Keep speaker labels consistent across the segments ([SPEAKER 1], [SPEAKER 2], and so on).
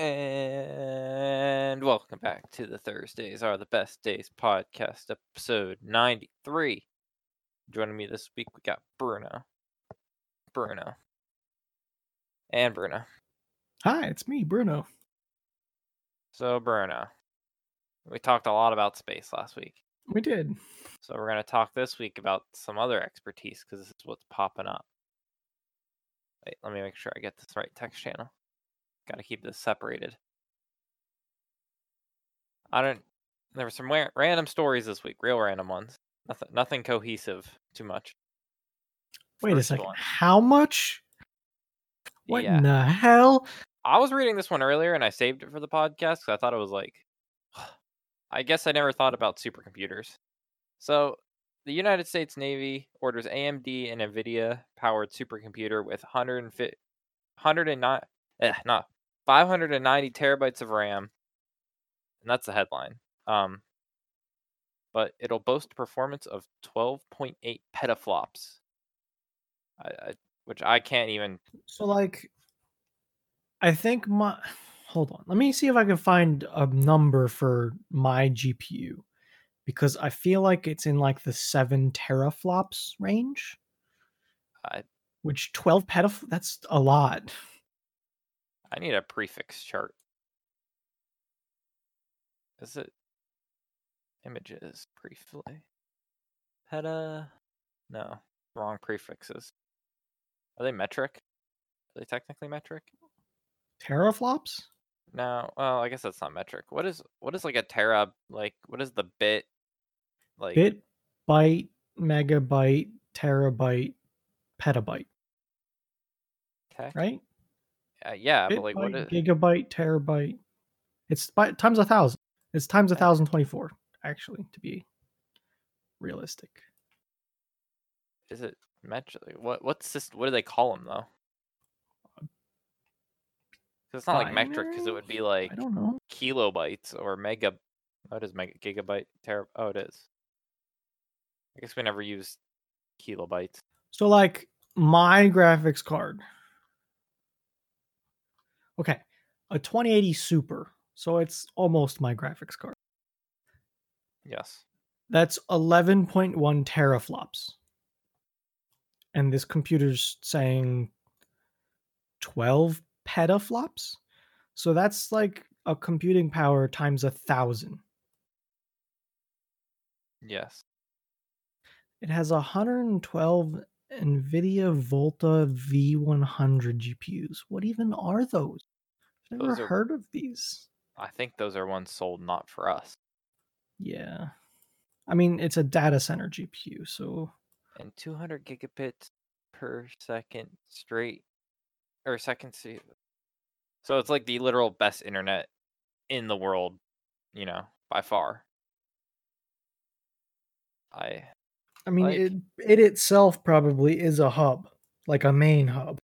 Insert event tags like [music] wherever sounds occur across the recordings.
[SPEAKER 1] And welcome back to the Thursdays Are the Best Days podcast, episode 93. Joining me this week, we got Bruno. Bruno. And Bruno.
[SPEAKER 2] Hi, it's me, Bruno.
[SPEAKER 1] So, Bruno, we talked a lot about space last week.
[SPEAKER 2] We did.
[SPEAKER 1] So, we're going to talk this week about some other expertise because this is what's popping up. Wait, let me make sure I get this right text channel. Got to keep this separated. I don't. There were some random stories this week, real random ones. Nothing, nothing cohesive too much.
[SPEAKER 2] Wait a second.
[SPEAKER 1] one.
[SPEAKER 2] How much? What
[SPEAKER 1] Yeah.
[SPEAKER 2] in the hell?
[SPEAKER 1] I was reading this one earlier and I saved it for the podcast because I thought it was like. [sighs] I guess I never thought about supercomputers. So, the United States Navy orders AMD and NVIDIA powered supercomputer with 150, 109, eh, not 590 terabytes of RAM. And that's the headline. Um, but it'll boast performance of 12.8 petaflops. I, I, which I can't even.
[SPEAKER 2] So, like, I think my. Hold on. Let me see if I can find a number for my GPU because I feel like it's in like the seven teraflops range.
[SPEAKER 1] I-
[SPEAKER 2] Which 12 petaflops? That's a lot.
[SPEAKER 1] I need a prefix chart. Is it images briefly? Peta? No, wrong prefixes. Are they metric? Are they technically metric?
[SPEAKER 2] Teraflops?
[SPEAKER 1] No. Well, I guess that's not metric. What is what is like a tera? Like what is the bit? Like
[SPEAKER 2] Bit, byte, megabyte, terabyte, petabyte,
[SPEAKER 1] okay.
[SPEAKER 2] right?
[SPEAKER 1] Uh, yeah,
[SPEAKER 2] Bit,
[SPEAKER 1] but like what is
[SPEAKER 2] gigabyte, terabyte. It's by, times a thousand. It's times a thousand twenty-four, actually, to be realistic.
[SPEAKER 1] is it metric? What what's this? What do they call them though? it's not like metric because it would be like
[SPEAKER 2] I don't know.
[SPEAKER 1] kilobytes or mega. What is mega gigabyte? Tera? Oh, it is. I guess we never used kilobytes.
[SPEAKER 2] So, like my graphics card. Okay, a 2080 Super. So it's almost my graphics card.
[SPEAKER 1] Yes.
[SPEAKER 2] That's 11.1 teraflops. And this computer's saying 12 petaflops. So that's like a computing power times a thousand.
[SPEAKER 1] Yes.
[SPEAKER 2] It has 112 NVIDIA Volta V100 GPUs. What even are those? I've never
[SPEAKER 1] Those are-
[SPEAKER 2] heard of these.
[SPEAKER 1] I think those are ones sold not for us.
[SPEAKER 2] Yeah. I mean, it's a data center GPU, so
[SPEAKER 1] And 200 gigabits per second straight, or second. So it's like the literal best internet in the world, you know, by far. I
[SPEAKER 2] I mean,
[SPEAKER 1] Like-
[SPEAKER 2] it, it itself probably is a hub, like a main hub.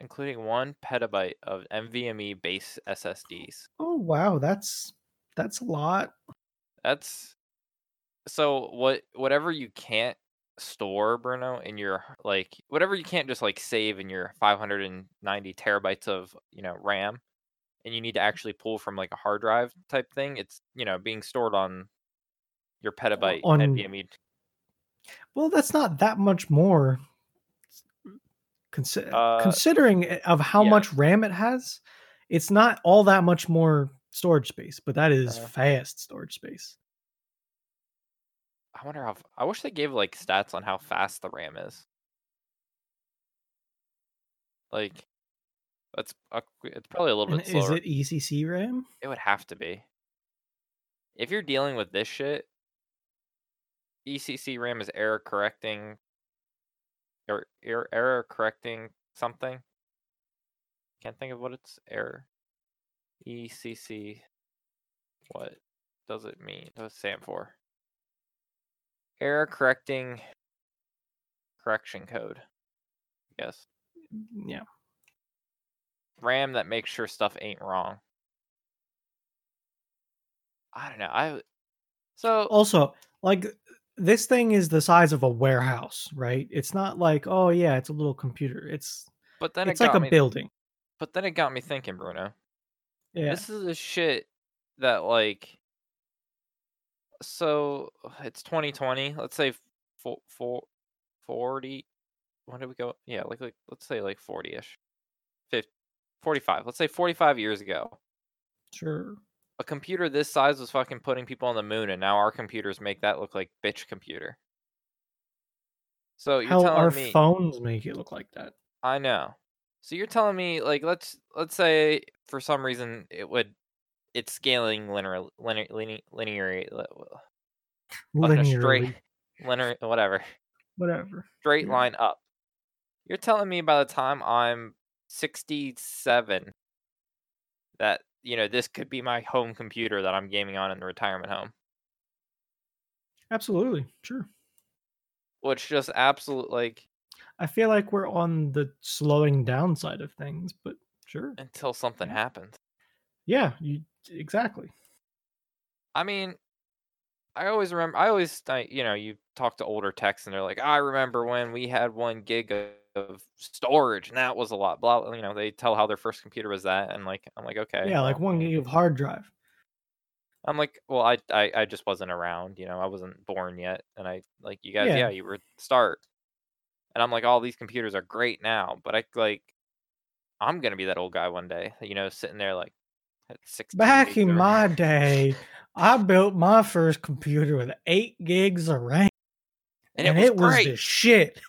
[SPEAKER 1] Including one petabyte of NVMe base SSDs.
[SPEAKER 2] Oh wow, that's that's a lot.
[SPEAKER 1] That's so what whatever you can't store, Bruno, in your like whatever you can't just like save in your 590 terabytes of you know RAM, and you need to actually pull from like a hard drive type thing. It's you know being stored on your petabyte
[SPEAKER 2] on-
[SPEAKER 1] NVMe.
[SPEAKER 2] Well, that's not that much more. Consi-
[SPEAKER 1] Uh,
[SPEAKER 2] considering of how
[SPEAKER 1] yeah.
[SPEAKER 2] much RAM it has, it's not all that much more storage space, but that is
[SPEAKER 1] Uh.
[SPEAKER 2] fast storage space.
[SPEAKER 1] I wonder how. I wish they gave like stats on how fast the RAM is. Like, that's it's probably a little bit
[SPEAKER 2] is it ECC RAM?
[SPEAKER 1] It would have to be. If you're dealing with this shit, ECC RAM is error correcting or error, error correcting something. Can't think of what it's error. ECC. What does it mean? What does it stand for? Error correcting correction code. I guess.
[SPEAKER 2] Mm, yeah.
[SPEAKER 1] RAM that makes sure stuff ain't wrong. I don't know. I so
[SPEAKER 2] Also, like this thing is the size of a warehouse, right? It's not like, oh yeah, it's a little computer. It's
[SPEAKER 1] but then
[SPEAKER 2] it's
[SPEAKER 1] it
[SPEAKER 2] like a
[SPEAKER 1] me,
[SPEAKER 2] building.
[SPEAKER 1] But then it got me thinking, Bruno.
[SPEAKER 2] Yeah.
[SPEAKER 1] This is a shit that like. So it's 2020. Let's say four, four, 40. When did we go? Yeah, like like let's say like 40 ish. 50, 45. Let's say 45 years ago.
[SPEAKER 2] Sure.
[SPEAKER 1] A computer this size was fucking putting people on the moon, and now our computers make that look like bitch computer. So you're
[SPEAKER 2] Hell,
[SPEAKER 1] telling
[SPEAKER 2] our
[SPEAKER 1] me
[SPEAKER 2] phones make it look like that.
[SPEAKER 1] I know. So you're telling me like let's let's say for some reason it would it's scaling linear linear linear, linear like straight
[SPEAKER 2] Linearly. [laughs]
[SPEAKER 1] linear whatever
[SPEAKER 2] Whatever.
[SPEAKER 1] straight
[SPEAKER 2] Yeah.
[SPEAKER 1] line up. You're telling me by the time I'm 67 that you know this could be my home computer that I'm gaming on in the retirement home,
[SPEAKER 2] Absolutely. Sure.
[SPEAKER 1] which just absolute like
[SPEAKER 2] I feel like we're on the slowing down side of things, but sure.
[SPEAKER 1] until something
[SPEAKER 2] Yeah.
[SPEAKER 1] happens.
[SPEAKER 2] Yeah, you exactly.
[SPEAKER 1] I mean, I always remember. I always, I, you know, you talk to older techs and they're like, I remember when we had one gig of, of storage and that was a lot. Blah, you know, they tell how their first computer was that, and like, I'm like, okay,
[SPEAKER 2] yeah, like one gig of hard drive.
[SPEAKER 1] I'm like, well, I, I, I just wasn't around. You know, I wasn't born yet, and I like you guys.
[SPEAKER 2] Yeah.
[SPEAKER 1] Yeah, you were start, and I'm like, all these computers are great now, but I like, I'm gonna be that old guy one day. You know, sitting there like, at 16
[SPEAKER 2] Back in my day, I built my first computer with eight gigs of RAM,
[SPEAKER 1] and,
[SPEAKER 2] and,
[SPEAKER 1] it was great.
[SPEAKER 2] the shit.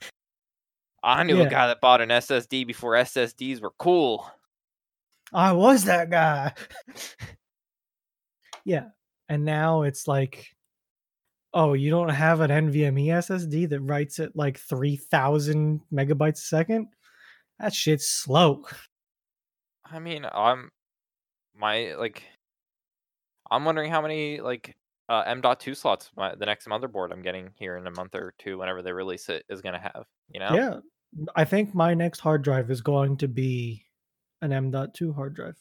[SPEAKER 1] I knew
[SPEAKER 2] Yeah.
[SPEAKER 1] a guy that bought an SSD before SSDs were cool.
[SPEAKER 2] I was that guy. [laughs] yeah. And now it's like, oh, you don't have an NVMe SSD that writes at like 3000 megabytes a second? That shit's slow.
[SPEAKER 1] I mean, I'm my like I'm wondering how many like uh, M.2 slots my, the next motherboard I'm getting here in a month or two whenever they release it is going to have, you know?
[SPEAKER 2] Yeah. I think my next hard drive is going to be an M.2 hard drive.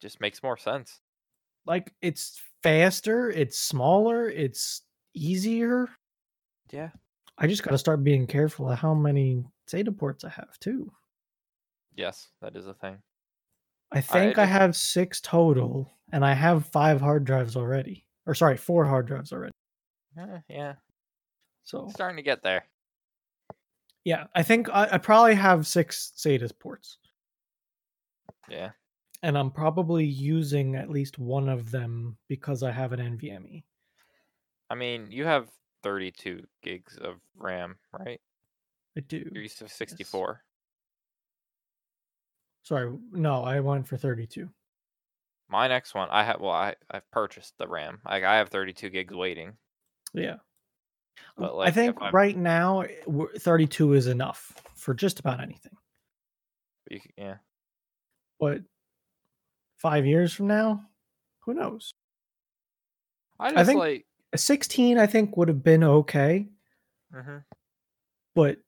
[SPEAKER 1] Just makes more sense.
[SPEAKER 2] Like it's faster, it's smaller, it's easier.
[SPEAKER 1] Yeah.
[SPEAKER 2] I just got to start being careful of how many SATA ports I have too.
[SPEAKER 1] Yes, that is a thing.
[SPEAKER 2] I think I,
[SPEAKER 1] just-
[SPEAKER 2] have six total, and I have five hard drives already. Or sorry, four hard drives already.
[SPEAKER 1] Eh, yeah,
[SPEAKER 2] So
[SPEAKER 1] starting to get there.
[SPEAKER 2] Yeah, I think I, I probably have six SATA ports,
[SPEAKER 1] Yeah.
[SPEAKER 2] and I'm probably using at least one of them because I have an NVMe.
[SPEAKER 1] I mean, you have 32 gigs of RAM, right?
[SPEAKER 2] I do.
[SPEAKER 1] You're used to 64.
[SPEAKER 2] Sorry, no, I went for 32.
[SPEAKER 1] My next one, I have well, I I've purchased the RAM. Like I have 32 gigs waiting.
[SPEAKER 2] Yeah.
[SPEAKER 1] But,
[SPEAKER 2] I
[SPEAKER 1] like, if
[SPEAKER 2] think right now eh, 32 is enough for just about anything.
[SPEAKER 1] Yeah.
[SPEAKER 2] But five years from now, who knows?
[SPEAKER 1] I
[SPEAKER 2] I think-
[SPEAKER 1] like
[SPEAKER 2] 16, I think, would have been okay,
[SPEAKER 1] mhm.
[SPEAKER 2] but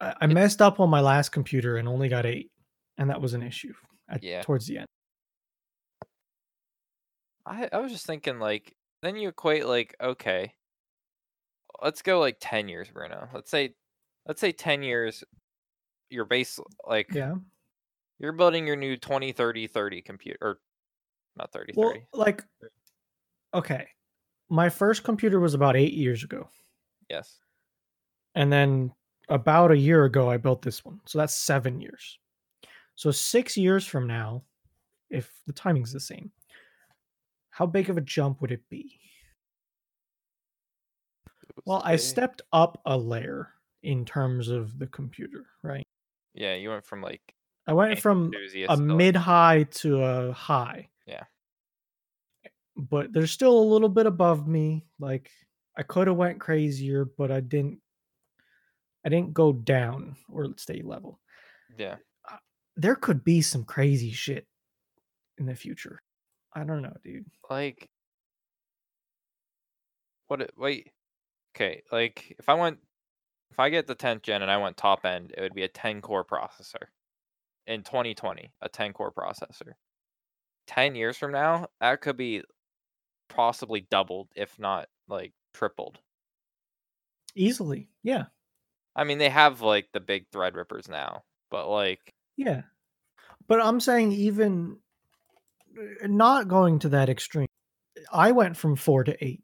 [SPEAKER 2] I, I messed up on my last computer and only got eight, and that was an issue at,
[SPEAKER 1] Yeah.
[SPEAKER 2] towards the end.
[SPEAKER 1] I I was just thinking like then you equate like okay. Let's go like 10 years, Bruno. Let's say let's say 10 years your base like
[SPEAKER 2] Yeah.
[SPEAKER 1] you're building your new 20 30 30 computer or not 30
[SPEAKER 2] Well,
[SPEAKER 1] 30.
[SPEAKER 2] like, okay, my first computer was about eight years ago,
[SPEAKER 1] Yes.
[SPEAKER 2] and then about a year ago, I built this one. So that's seven years. So six years from now, if the timing's the same, how big of a jump would it be? Well, I stepped up a layer in terms of the computer, right?
[SPEAKER 1] Yeah, you went from like
[SPEAKER 2] I went from a mid high to a high.
[SPEAKER 1] Yeah.
[SPEAKER 2] But there's still a little bit above me. Like I could have went crazier, but I didn't I didn't go down or stay level.
[SPEAKER 1] yeah.
[SPEAKER 2] There could be some crazy shit in the future. I don't know, dude.
[SPEAKER 1] Like what it, wait. Okay, like if I went if I get the 10th gen and I went top end, it would be a 10 core processor. In 2020, a 10 core processor. 10 years from now, that could be possibly doubled if not like tripled.
[SPEAKER 2] Easily. Yeah.
[SPEAKER 1] I mean, they have like the big Threadrippers now, but like
[SPEAKER 2] Yeah. But I'm saying even uh, not going to that extreme. I went from four to eight.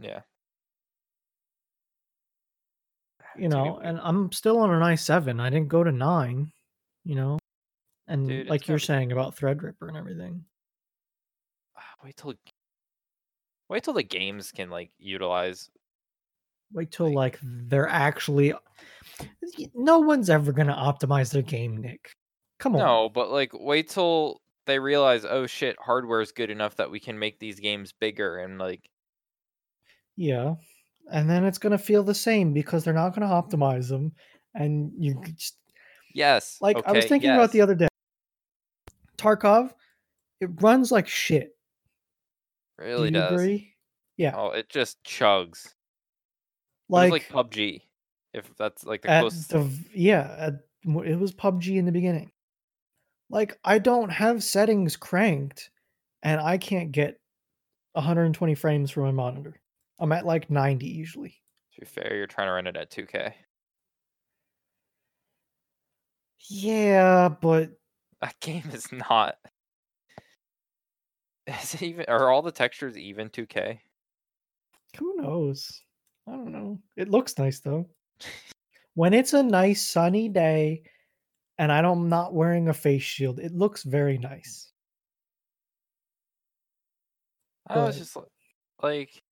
[SPEAKER 1] Yeah.
[SPEAKER 2] You know, and I'm still on an i7. I didn't go to nine. You know, and
[SPEAKER 1] Dude,
[SPEAKER 2] like you're saying about Threadripper and everything. [sighs]
[SPEAKER 1] wait till wait till the games can like utilize
[SPEAKER 2] Wait till like they're actually. No one's ever gonna optimize their game, Nick. Come on.
[SPEAKER 1] no but like wait till they realize oh shit hardware is good enough that we can make these games bigger and like
[SPEAKER 2] Yeah. And then it's gonna feel the same because they're not gonna optimize them. And you just
[SPEAKER 1] yes
[SPEAKER 2] like I was
[SPEAKER 1] okay,
[SPEAKER 2] thinking about the other day. Tarkov, it runs like shit.
[SPEAKER 1] really
[SPEAKER 2] Do
[SPEAKER 1] does
[SPEAKER 2] agree? Yeah.
[SPEAKER 1] oh it just chugs
[SPEAKER 2] like,
[SPEAKER 1] like PUBG if that's like the closest
[SPEAKER 2] the yeah, at, it was PUBG in the beginning. Like I don't have settings cranked, and I can't get 120 frames from my monitor. I'm at like 90 usually.
[SPEAKER 1] to be fair you're trying to run it at 2k
[SPEAKER 2] Yeah, but
[SPEAKER 1] that game is not [laughs] is it even are all the textures even 2k
[SPEAKER 2] who knows? I don't know. It looks nice though. [laughs] when it's a nice sunny day and I don't, I'm not wearing a face shield, it looks very nice.
[SPEAKER 1] I was
[SPEAKER 2] But-
[SPEAKER 1] just like,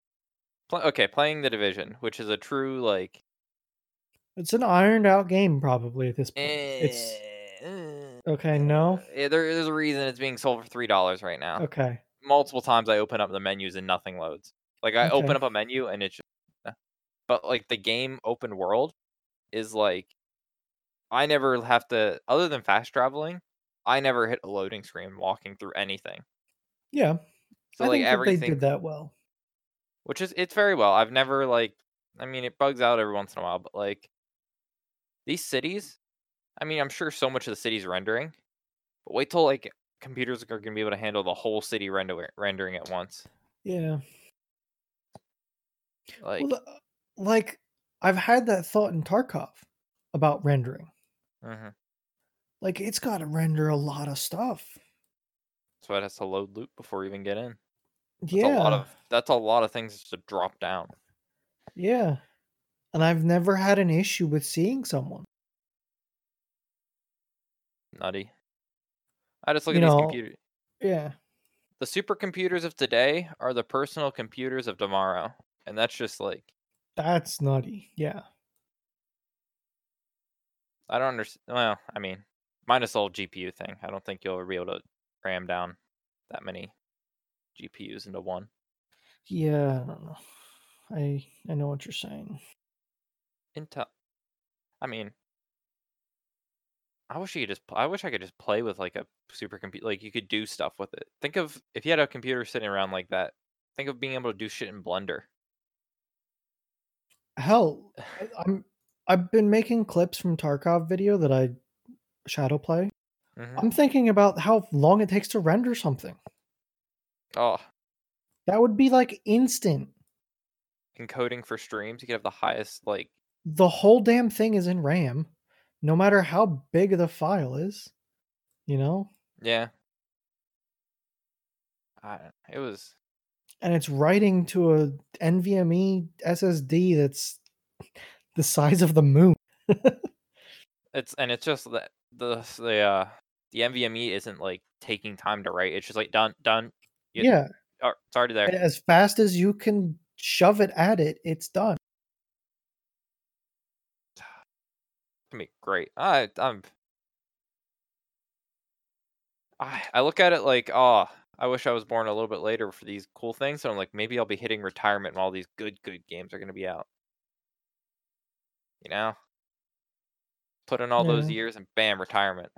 [SPEAKER 1] pl- okay, playing the division, which is a true like.
[SPEAKER 2] It's an ironed out game probably at this point. it's
[SPEAKER 1] eh,
[SPEAKER 2] okay, no.
[SPEAKER 1] eh, there, there's a reason it's being sold for three dollars right now.
[SPEAKER 2] Okay.
[SPEAKER 1] Multiple times I open up the menus and nothing loads. Like I
[SPEAKER 2] Okay.
[SPEAKER 1] open up a menu and it's, just, eh. [laughs] but like the game open world, is like, I never have to other than fast traveling, I never hit a loading screen walking through anything.
[SPEAKER 2] Yeah.
[SPEAKER 1] So
[SPEAKER 2] I
[SPEAKER 1] like
[SPEAKER 2] think that
[SPEAKER 1] everything
[SPEAKER 2] they did that well.
[SPEAKER 1] Which is it's very well. I've never like I mean it bugs out every once in a while, but like these cities, I mean I'm sure so much of the city's rendering, but wait till like computers are gonna be able to handle the whole city render- rendering at once.
[SPEAKER 2] Yeah.
[SPEAKER 1] Like
[SPEAKER 2] well, the- like I've had that thought in Tarkov about rendering.
[SPEAKER 1] mhm.
[SPEAKER 2] Like it's got to render a lot of stuff.
[SPEAKER 1] so it has to load loop before you even get in. That's
[SPEAKER 2] yeah.
[SPEAKER 1] a lot of that's a lot of things to drop down.
[SPEAKER 2] yeah. And I've never had an issue with seeing someone.
[SPEAKER 1] Nutty. I just look
[SPEAKER 2] You
[SPEAKER 1] at these
[SPEAKER 2] know-
[SPEAKER 1] computers.
[SPEAKER 2] Yeah.
[SPEAKER 1] The supercomputers of today are the personal computers of tomorrow. And that's just like
[SPEAKER 2] That's nutty. Yeah.
[SPEAKER 1] I don't understand. Well, I mean, minus the whole GPU thing. I don't think you'll be able to cram down that many GPUs into one.
[SPEAKER 2] Yeah, I don't know. I I know what you're saying.
[SPEAKER 1] Intel. I mean, I wish you could just. I wish I could just play with like a supercomputer. Like you could do stuff with it. Think of if you had a computer sitting around like that. Think of being able to do shit in Blender.
[SPEAKER 2] Hell, [sighs] I'm I've been making clips from Tarkov video that I shadow play.
[SPEAKER 1] Mhm.
[SPEAKER 2] I'm thinking about how long it takes to render something.
[SPEAKER 1] Oh,
[SPEAKER 2] That would be like instant.
[SPEAKER 1] encoding for streams. You could have the highest like.
[SPEAKER 2] The whole damn thing is in RAM, no matter how big the file is. You know?
[SPEAKER 1] Yeah. I, it was
[SPEAKER 2] And it's writing to a NVMe SSD that's the size of the moon. [laughs]
[SPEAKER 1] It's and it's just that the the uh the NVMe isn't like taking time to write. It's just like done done. You-
[SPEAKER 2] yeah.
[SPEAKER 1] Oh, it's already there.
[SPEAKER 2] As fast as you can shove it at it, it's done. [sighs]
[SPEAKER 1] Can be great. I I'm. I I look at it like oh I wish I was born a little bit later for these cool things. So I'm like maybe I'll be hitting retirement when all these good good games are gonna be out. You know. Put in all those years and bam retirement.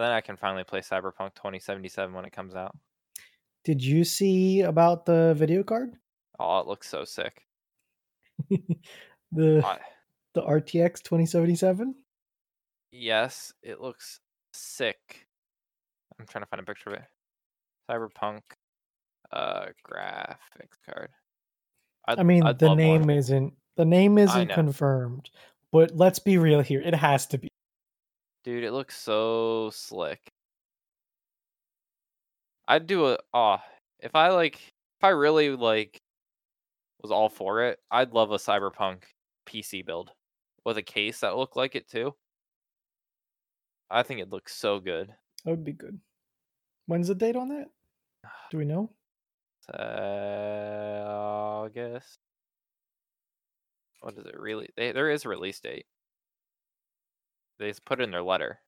[SPEAKER 1] Then I can finally play Cyberpunk 2077 when it comes out.
[SPEAKER 2] Did you see about the video card?
[SPEAKER 1] Oh, it looks so sick. [laughs]
[SPEAKER 2] the
[SPEAKER 1] I,
[SPEAKER 2] the RTX 2077?
[SPEAKER 1] yes, it looks sick. I'm trying to find a picture of it. Cyberpunk uh graphics card. I'd,
[SPEAKER 2] I mean,
[SPEAKER 1] I'd
[SPEAKER 2] the name isn't the name isn't confirmed, but let's be real here. It has to be.
[SPEAKER 1] Dude, it looks so slick. I'd do a oh, if I like if I really like was all for it, I'd love a Cyberpunk PC build with a case that looked like it too. I think it looks so good.
[SPEAKER 2] That would be good. When's the date on that? Do we know? [sighs]
[SPEAKER 1] Uh, August. What is it really? They, there is a release date. They just put it in their letter.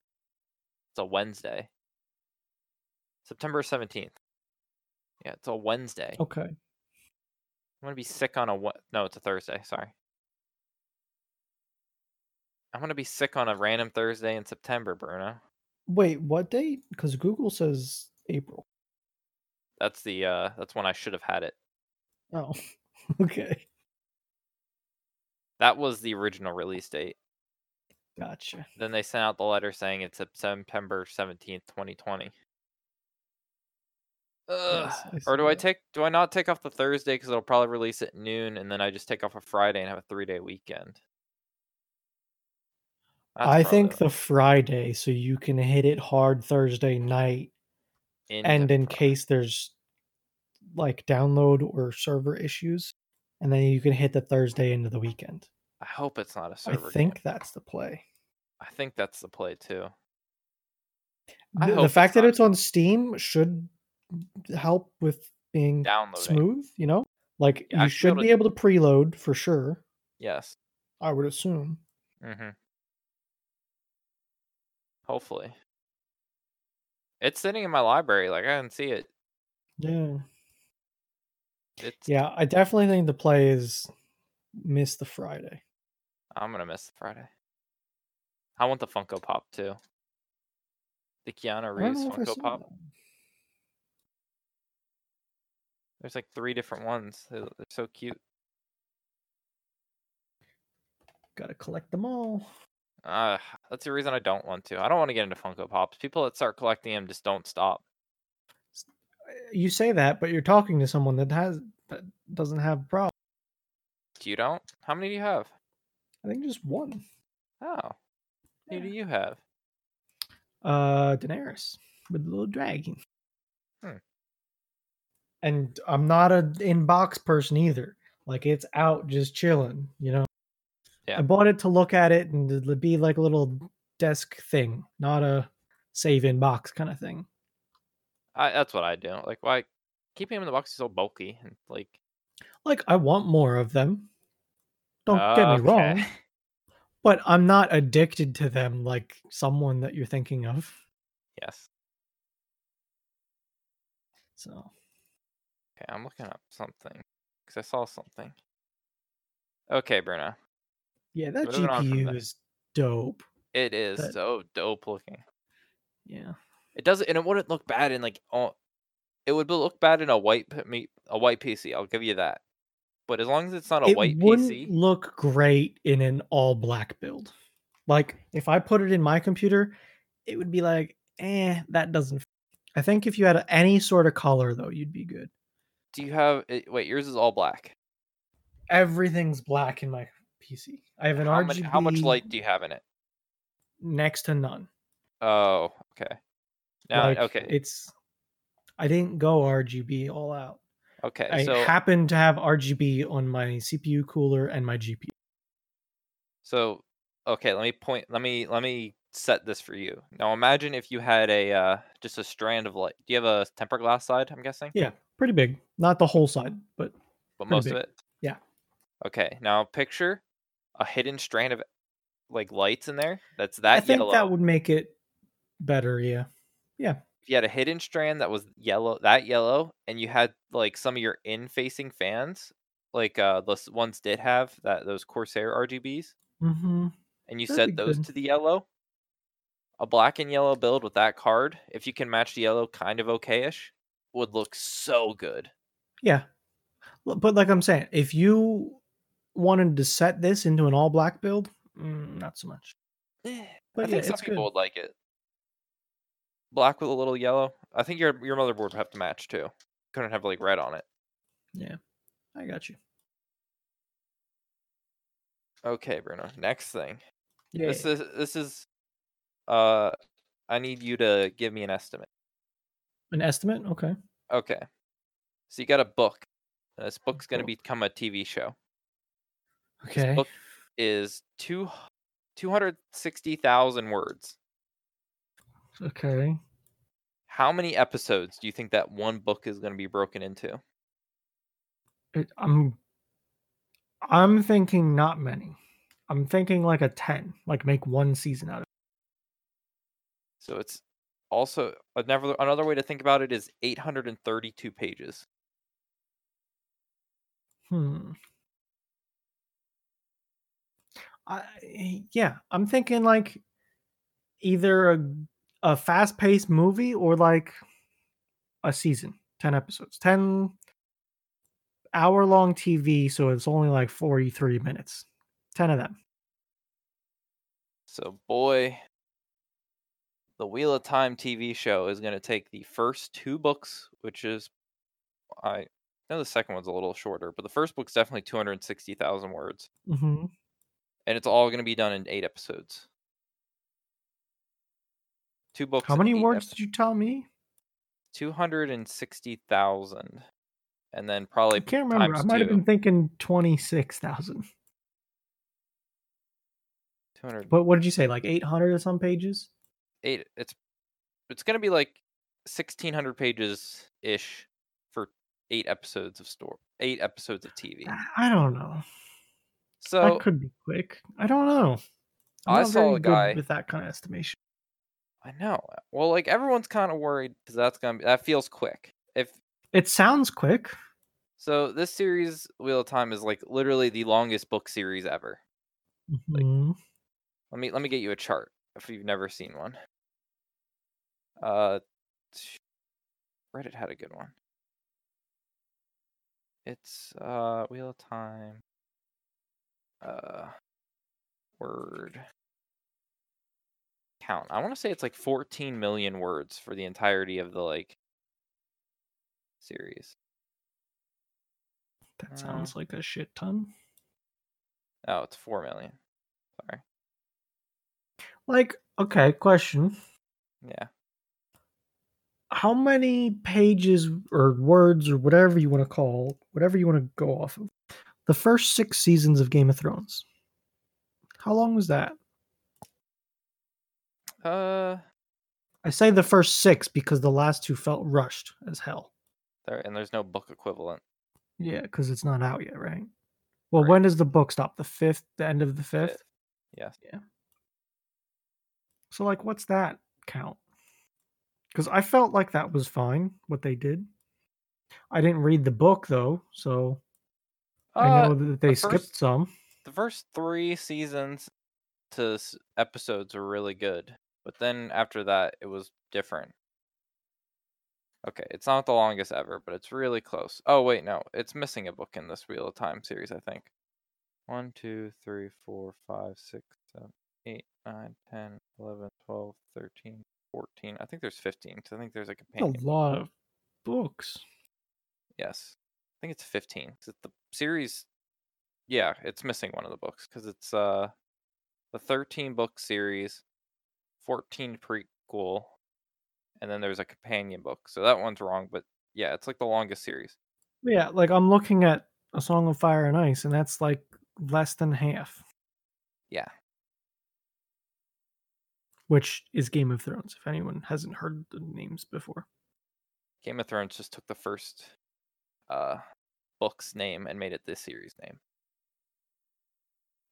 [SPEAKER 1] It's a Wednesday. September 17th. Yeah, it's a Wednesday.
[SPEAKER 2] Okay.
[SPEAKER 1] I'm gonna be sick on a what? No, it's a Thursday. Sorry. I'm gonna be sick on a random Thursday in September, Bruno.
[SPEAKER 2] Wait, what date? Because Google says April.
[SPEAKER 1] That's the uh that's when I should have had it.
[SPEAKER 2] Oh, [laughs] okay.
[SPEAKER 1] That was the original release date.
[SPEAKER 2] Gotcha.
[SPEAKER 1] Then they sent out the letter saying it's September 17th, 2020. Ugh.
[SPEAKER 2] Yes,
[SPEAKER 1] or do I take do I not take off the Thursday because it'll probably release at noon and then I just take off a Friday and have a 3-day weekend. That's
[SPEAKER 2] I think the Friday, so you can hit it hard Thursday night,
[SPEAKER 1] into
[SPEAKER 2] and in
[SPEAKER 1] Fri-
[SPEAKER 2] case there's like download or server issues, and then you can hit the Thursday into the weekend.
[SPEAKER 1] I hope it's not a server I
[SPEAKER 2] think
[SPEAKER 1] game.
[SPEAKER 2] that's the play.
[SPEAKER 1] I think that's the play too. I
[SPEAKER 2] The, the fact that it's on Steam should help with being
[SPEAKER 1] Downloading.
[SPEAKER 2] smooth. You know, like
[SPEAKER 1] Yeah, I
[SPEAKER 2] you
[SPEAKER 1] should be able to-
[SPEAKER 2] able to preload for sure.
[SPEAKER 1] Yes.
[SPEAKER 2] I would assume.
[SPEAKER 1] Mm-hmm. Hopefully. It's sitting in my library. Like I didn't see it.
[SPEAKER 2] Yeah.
[SPEAKER 1] It's
[SPEAKER 2] Yeah, I definitely think the play is miss the Friday.
[SPEAKER 1] I'm gonna miss Friday. I want the Funko Pop too. The Keanu Reeves
[SPEAKER 2] know if I
[SPEAKER 1] Funko Pop.
[SPEAKER 2] that.
[SPEAKER 1] There's like three different ones. They're, they're so cute.
[SPEAKER 2] Gotta collect them all.
[SPEAKER 1] Uh, that's the reason I don't want to. I don't want to get into Funko Pops. People that start collecting them just don't stop.
[SPEAKER 2] You say that, but you're talking to someone that has that doesn't have a problem.
[SPEAKER 1] You don't? How many do you have?
[SPEAKER 2] I think just one.
[SPEAKER 1] Oh, who do you have?
[SPEAKER 2] Uh, Daenerys with the little dragon.
[SPEAKER 1] Hmm.
[SPEAKER 2] And I'm not an inbox person either. Like it's out just chilling, you know.
[SPEAKER 1] Yeah.
[SPEAKER 2] I bought it to look at it and to be like a little desk thing, not a save in box kind of thing.
[SPEAKER 1] I, that's what I do. Like, why keeping them in the box is so bulky and like.
[SPEAKER 2] Like I want more of them. Don't get me wrong, but I'm not addicted to them like someone that you're thinking of.
[SPEAKER 1] Yes.
[SPEAKER 2] So
[SPEAKER 1] Okay, I'm looking up something because I saw something. Okay, Bruno.
[SPEAKER 2] yeah, that
[SPEAKER 1] Moving
[SPEAKER 2] GPU is dope.
[SPEAKER 1] It is
[SPEAKER 2] That-
[SPEAKER 1] so dope looking.
[SPEAKER 2] Yeah.
[SPEAKER 1] It doesn't, and it wouldn't look bad in like oh, it would look bad in a white me- a white PC. I'll give you that. But as long as it's not a
[SPEAKER 2] it
[SPEAKER 1] white
[SPEAKER 2] wouldn't
[SPEAKER 1] PC,
[SPEAKER 2] look great in an all black build. Like if I put it in my computer, it would be like, eh, that doesn't. f-" I think if you had any sort of color though, you'd be good.
[SPEAKER 1] do you have? Wait, yours is all black.
[SPEAKER 2] Everything's black in my PC. I have an
[SPEAKER 1] How
[SPEAKER 2] RGB.
[SPEAKER 1] much? How much light do you have in it?
[SPEAKER 2] Next to none.
[SPEAKER 1] Oh, okay. Now,
[SPEAKER 2] Like,
[SPEAKER 1] okay,
[SPEAKER 2] It's. I didn't go RGB all out.
[SPEAKER 1] Okay.
[SPEAKER 2] I
[SPEAKER 1] so,
[SPEAKER 2] happen to have RGB on my CPU cooler and my GPU.
[SPEAKER 1] so, okay. Let me point. Let me let me set this for you. Now, imagine if you had a uh, just a strand of light. Do you have a tempered glass side? I'm guessing.
[SPEAKER 2] Yeah, pretty big. Not the whole side, but
[SPEAKER 1] but most
[SPEAKER 2] big.
[SPEAKER 1] of it.
[SPEAKER 2] Yeah.
[SPEAKER 1] Okay. Now picture a hidden strand of like lights in there. That's that.
[SPEAKER 2] I think
[SPEAKER 1] yellow.
[SPEAKER 2] that would make it better. Yeah. Yeah.
[SPEAKER 1] If you had a hidden strand that was yellow, that yellow, and you had like some of your in-facing fans, like uh the ones did have that those Corsair RGBs,
[SPEAKER 2] Mm-hmm.
[SPEAKER 1] and you
[SPEAKER 2] That'd
[SPEAKER 1] set those
[SPEAKER 2] good.
[SPEAKER 1] to the yellow. A black and yellow build with that card, if you can match the yellow kind of okayish, would look so good.
[SPEAKER 2] Yeah. But like I'm saying, if you wanted to set this into an all black build, mm, not so much.
[SPEAKER 1] Eh,
[SPEAKER 2] But
[SPEAKER 1] I think
[SPEAKER 2] yeah,
[SPEAKER 1] some
[SPEAKER 2] it's
[SPEAKER 1] people
[SPEAKER 2] good.
[SPEAKER 1] would like it. Black with a little yellow. I think your your motherboard would have to match too. Couldn't have like red on it.
[SPEAKER 2] Yeah. I got you.
[SPEAKER 1] Okay, Bruno. Next thing.
[SPEAKER 2] Yeah.
[SPEAKER 1] This is this is Uh, I need you to give me an estimate.
[SPEAKER 2] An estimate? Okay.
[SPEAKER 1] Okay. So you got a book. and This book's going to become a TV show. This
[SPEAKER 2] Okay.
[SPEAKER 1] book is two two hundred sixty thousand words.
[SPEAKER 2] Okay.
[SPEAKER 1] How many episodes do you think that one book is going to be broken into?
[SPEAKER 2] It, I'm I'm thinking not many. I'm thinking like a 10, like make one season out of it.
[SPEAKER 1] So it's also another another way to think about it is 832 pages.
[SPEAKER 2] Hmm. I yeah, I'm thinking like either a, a fast-paced movie or like a season, 10 episodes. 10 hour long TV, so it's only like 43 minutes. 10 of them.
[SPEAKER 1] So boy, the Wheel of Time TV show is going to take the first two books, which is I know the second one's a little shorter, but the first book's definitely 260,000 words,
[SPEAKER 2] hmm
[SPEAKER 1] and it's all going to be done in 8 episodes. Two books
[SPEAKER 2] How many words did you tell me?
[SPEAKER 1] 260,000 and then probably
[SPEAKER 2] I can't remember. I might have been thinking 26,000.
[SPEAKER 1] 200
[SPEAKER 2] But what did you say? Like 800 or some pages?
[SPEAKER 1] eight it's it's going to be like 1600 pages ish for 8 episodes of store 8 episodes of TV.
[SPEAKER 2] I don't know.
[SPEAKER 1] So
[SPEAKER 2] that could be quick. I don't know. I'm
[SPEAKER 1] I saw a guy-
[SPEAKER 2] with that kind of estimation.
[SPEAKER 1] I know. Well, like everyone's kind of worried because that's gonna be that feels quick. If
[SPEAKER 2] It sounds quick.
[SPEAKER 1] so, this series Wheel of Time is like literally the longest book series ever.
[SPEAKER 2] Mhm.
[SPEAKER 1] Let me let me get you a chart if you've never seen one. Uh, Reddit had a good one. It's uh Wheel of Time. Uh, word count. I want to say it's like 14 million words for the entirety of the like series.
[SPEAKER 2] that
[SPEAKER 1] Uh,
[SPEAKER 2] sounds like a shit ton.
[SPEAKER 1] Oh, it's 4 million. Sorry.
[SPEAKER 2] Like, okay, question.
[SPEAKER 1] Yeah.
[SPEAKER 2] How many pages or words or whatever you want to call, whatever you want to go off of, the first six seasons of Game of Thrones? How long was that?
[SPEAKER 1] Uh,
[SPEAKER 2] I say the first six because the last two felt rushed as hell.
[SPEAKER 1] there and there's no book equivalent.
[SPEAKER 2] Yeah, because it's not out yet, right? Well,
[SPEAKER 1] Right.
[SPEAKER 2] when does the book stop? The fifth, the end of the fifth?
[SPEAKER 1] Yes. Yeah.
[SPEAKER 2] So, like, what's that count? Because I felt like that was fine, what they did. I didn't read the book, though, so I
[SPEAKER 1] Uh,
[SPEAKER 2] know that they
[SPEAKER 1] the
[SPEAKER 2] skipped
[SPEAKER 1] first-
[SPEAKER 2] some.
[SPEAKER 1] the first three seasons to episodes were really good, but then after that, it was different. Okay, it's not the longest ever, but it's really close. Oh wait, no, it's missing a book in this Wheel of Time series, I think. One, two, three, four, five, six, seven, eight, nine, 10, 11, 12, 13, 14. I think there's 15, because I think there's a
[SPEAKER 2] That's
[SPEAKER 1] companion.
[SPEAKER 2] a lot of books.
[SPEAKER 1] Yes. I think it's 15. 'cause it- the series yeah, it's missing one of the books cuz it's uh the 13 book series, 14 prequel, and then there's a companion book. So that one's wrong, but yeah, it's like the longest series.
[SPEAKER 2] Yeah, like I'm looking at A Song of Fire and Ice, and that's like less than half,
[SPEAKER 1] Yeah.
[SPEAKER 2] which is Game of Thrones, if anyone hasn't heard the names before.
[SPEAKER 1] Game of Thrones just took the first uh book's name and made it this series name.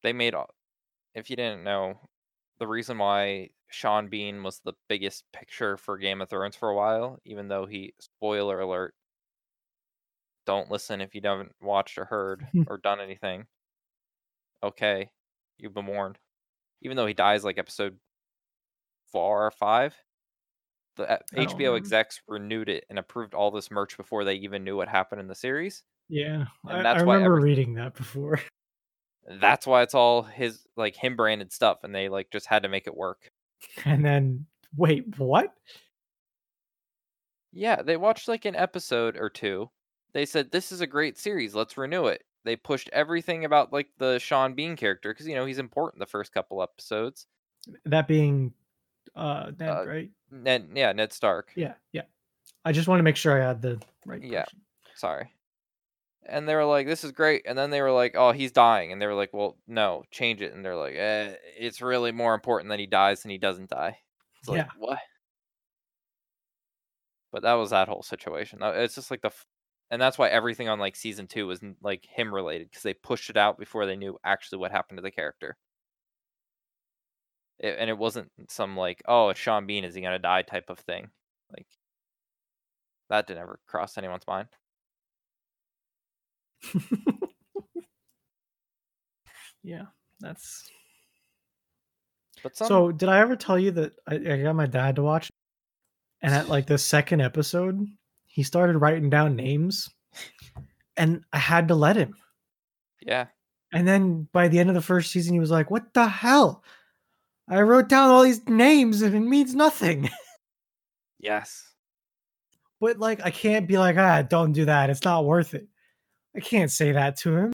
[SPEAKER 1] They made all if you didn't know, the reason why Sean Bean was the biggest picture for Game of Thrones for a while, even though he spoiler alert, don't listen if you haven't watched or heard [laughs] or done anything. Okay, you've been warned. Even though he dies like episode four or five, the uh,
[SPEAKER 2] I
[SPEAKER 1] HBO
[SPEAKER 2] remember.
[SPEAKER 1] execs renewed it and approved all this merch before they even knew what happened in the series.
[SPEAKER 2] Yeah,
[SPEAKER 1] And
[SPEAKER 2] I,
[SPEAKER 1] that's
[SPEAKER 2] I
[SPEAKER 1] why
[SPEAKER 2] remember
[SPEAKER 1] every-
[SPEAKER 2] reading that before. [laughs]
[SPEAKER 1] That's why it's all his like him branded stuff, and they like just had to make it work. [laughs]
[SPEAKER 2] And then, wait, what?
[SPEAKER 1] Yeah, they watched like an episode or two. They said this is a great series, let's renew it. They pushed everything about like the Sean Bean character because you know he's important the first couple episodes.
[SPEAKER 2] That being uh Ned,
[SPEAKER 1] Uh,
[SPEAKER 2] right?
[SPEAKER 1] Ned, yeah, Ned Stark.
[SPEAKER 2] Yeah, yeah. I just want to make sure I had the right
[SPEAKER 1] Yeah.
[SPEAKER 2] person.
[SPEAKER 1] Sorry. And they were like, "This is great," and then they were like, "Oh, he's dying," and they were like, "Well, no, change it." And they're like, eh, "It's really more important that he dies than he doesn't die." It's like
[SPEAKER 2] Yeah.
[SPEAKER 1] what? But that was that whole situation. It's just like the, f- and that's why everything on like season two was like him related because they pushed it out before they knew actually what happened to the character. It, and it wasn't some like, oh, it's Sean Bean, is he gonna die type of thing. Like that didn't ever cross anyone's mind. [laughs]
[SPEAKER 2] yeah, that's
[SPEAKER 1] But some,
[SPEAKER 2] So, did I ever tell you that I, I got my dad to watch? And at like the second episode, he started writing down names, and I had to let him.
[SPEAKER 1] yeah,
[SPEAKER 2] And then by the end of the first season, he was like, "What the hell? I wrote down all these names, and it means nothing." [laughs]
[SPEAKER 1] yes,
[SPEAKER 2] but like, I can't be like, "Ah, don't do that. It's not worth it." I can't say that to him.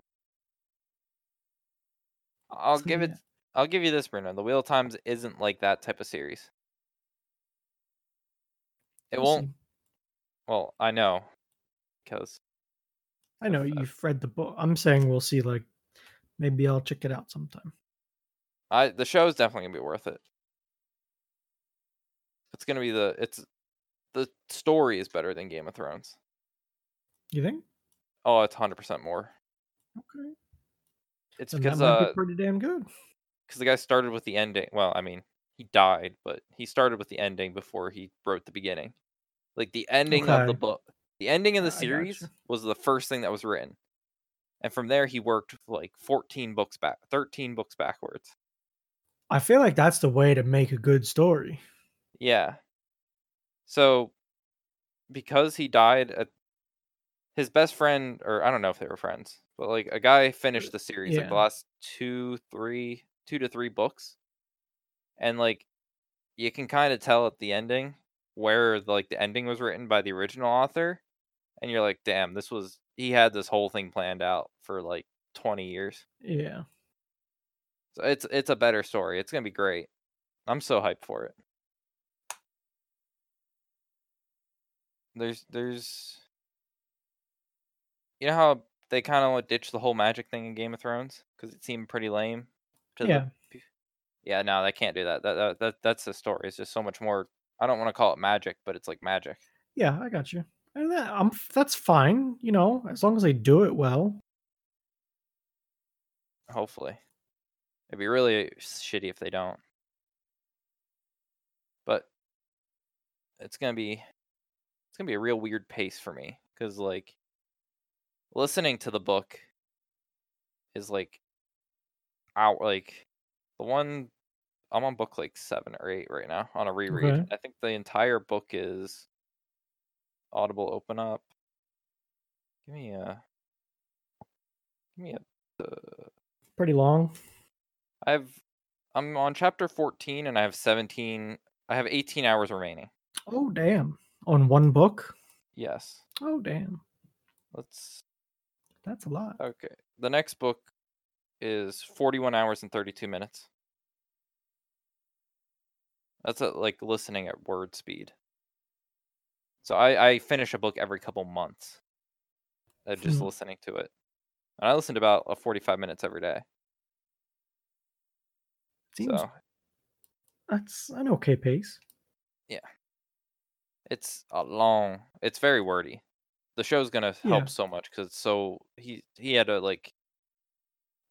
[SPEAKER 1] I'll
[SPEAKER 2] So,
[SPEAKER 1] give it.
[SPEAKER 2] yeah.
[SPEAKER 1] I'll give you this, Bruno. The Wheel of Times isn't like that type of series. It won't. Well, I know, because
[SPEAKER 2] I know you've read the book. I'm saying we'll see. Like, maybe I'll check it out sometime.
[SPEAKER 1] I the show is definitely gonna be worth it. It's gonna be the it's the story is better than Game of Thrones.
[SPEAKER 2] You think?
[SPEAKER 1] Oh, it's hundred percent more.
[SPEAKER 2] Okay.
[SPEAKER 1] It's
[SPEAKER 2] that
[SPEAKER 1] because uh
[SPEAKER 2] be pretty damn good.
[SPEAKER 1] because the guy started with the ending. Well, I mean, he died, but he started with the ending before he wrote the beginning. Like the ending of the book, the ending of the series was the first thing that was written, and from there he worked like fourteen books back, thirteen books backwards.
[SPEAKER 2] I feel like that's the way to make a good story.
[SPEAKER 1] Yeah. So because he died at his best friend or I don't know if they were friends, but like a guy finished the series like the last two, three, two to three books. And like you can kind of tell at the ending where like the ending was written by the original author and you're like, "Damn, this was he had this whole thing planned out for like 20 years."
[SPEAKER 2] Yeah.
[SPEAKER 1] So it's it's a better story. It's going to be great. I'm so hyped for it. There's there's you know how they kind of ditched the whole magic thing in Game of Thrones because it seemed pretty lame. To
[SPEAKER 2] Yeah.
[SPEAKER 1] the yeah, no, they can't do that. That, that that that's the story. It's just so much more. I don't want to call it magic, but it's like magic.
[SPEAKER 2] Yeah, I got you. And that, I'm that's fine, you know, as long as they do it well.
[SPEAKER 1] Hopefully, it'd be really shitty if they don't. But it's gonna be it's gonna be a real weird pace for me because like listening to the book is like out like the one I'm on book like seven or eight right now on a reread.
[SPEAKER 2] Okay.
[SPEAKER 1] I think the entire book is Audible. Open up. Give me a. Give me a. Uh,
[SPEAKER 2] Pretty long.
[SPEAKER 1] I have. I'm on chapter 14 and I have 17. I have 18 hours remaining.
[SPEAKER 2] Oh damn. On one book?
[SPEAKER 1] Yes.
[SPEAKER 2] Oh damn.
[SPEAKER 1] Let's.
[SPEAKER 2] That's a lot.
[SPEAKER 1] Okay. The next book is 41 hours and 32 minutes. That's a, like listening at word speed. So I, I finish a book every couple months. Uh, just
[SPEAKER 2] Hmm.
[SPEAKER 1] listening to it. And I listen to about uh, 45 minutes every day.
[SPEAKER 2] Seems
[SPEAKER 1] So
[SPEAKER 2] that's an okay pace. Yeah.
[SPEAKER 1] It's a long. It's very wordy. The show's gonna
[SPEAKER 2] Yeah.
[SPEAKER 1] help so much because so he he had to like.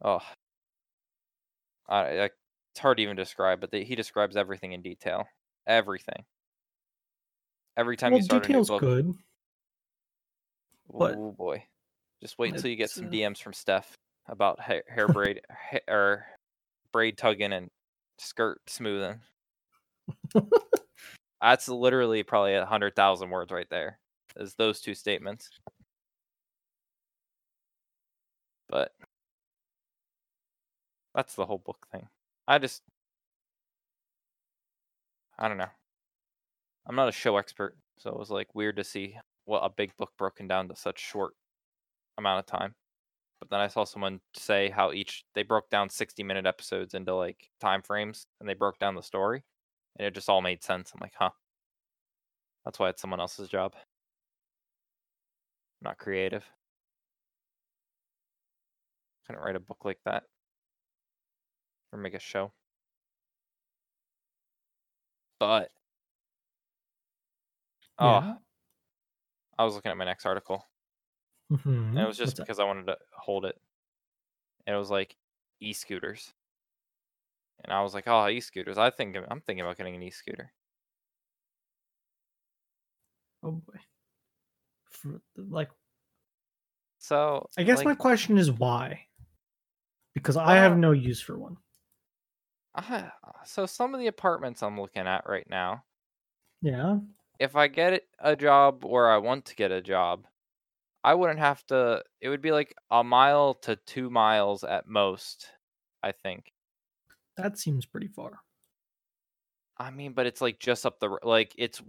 [SPEAKER 1] Oh. I, I it's hard to even describe, but they, he describes everything in detail. Everything. Every time
[SPEAKER 2] well,
[SPEAKER 1] you start a new
[SPEAKER 2] detail's
[SPEAKER 1] book.
[SPEAKER 2] good. but
[SPEAKER 1] Oh boy. Just wait until you get some
[SPEAKER 2] uh,
[SPEAKER 1] DMs from Steph about hair, hair [laughs] braid ha- or braid tugging and skirt smoothing. [laughs] That's literally probably a hundred thousand words right there. Is those two statements. But that's the whole book thing. I just I don't know. I'm not a show expert, so it was like weird to see what a big book broken down to such short amount of time. But then I saw someone say how each they broke down 60 minute episodes into like time frames and they broke down the story. and it just all made sense. I'm like, huh. That's why it's someone else's job. Not creative. Couldn't write a book like that. Or make a show. But oh,
[SPEAKER 2] Yeah.
[SPEAKER 1] I was looking at my next article.
[SPEAKER 2] Mhm.
[SPEAKER 1] And it was just
[SPEAKER 2] What's that?
[SPEAKER 1] because I wanted to hold it. And it was like e-scooters. And I was like, oh, e-scooters. I think I'm thinking about getting an e-scooter.
[SPEAKER 2] Oh boy. Like,
[SPEAKER 1] So
[SPEAKER 2] I guess my question is why? Because I have no use for one.
[SPEAKER 1] I, so some of the apartments I'm looking at right now,
[SPEAKER 2] Yeah.
[SPEAKER 1] if I get a job where I want to get a job, I wouldn't have to. It would be like a mile to two miles at most. I think.
[SPEAKER 2] That seems pretty far.
[SPEAKER 1] I mean, but it's like just up the like it's.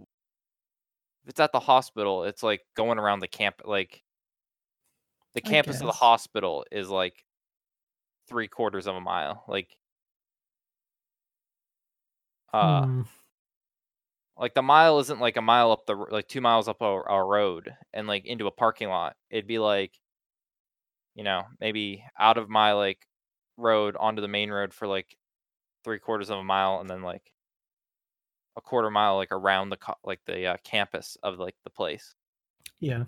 [SPEAKER 1] If it's at the hospital, it's like going around the camp. Like the
[SPEAKER 2] I
[SPEAKER 1] campus of the hospital is like three quarters of a mile. Like. Uh,
[SPEAKER 2] Hmm.
[SPEAKER 1] like the mile isn't like a mile up the like two miles up a, a road and like into a parking lot it'd be like you know maybe out of my like road onto the main road for like three quarters of a mile and then like a quarter mile like around the co- like the uh, campus of like the place.
[SPEAKER 2] Yeah.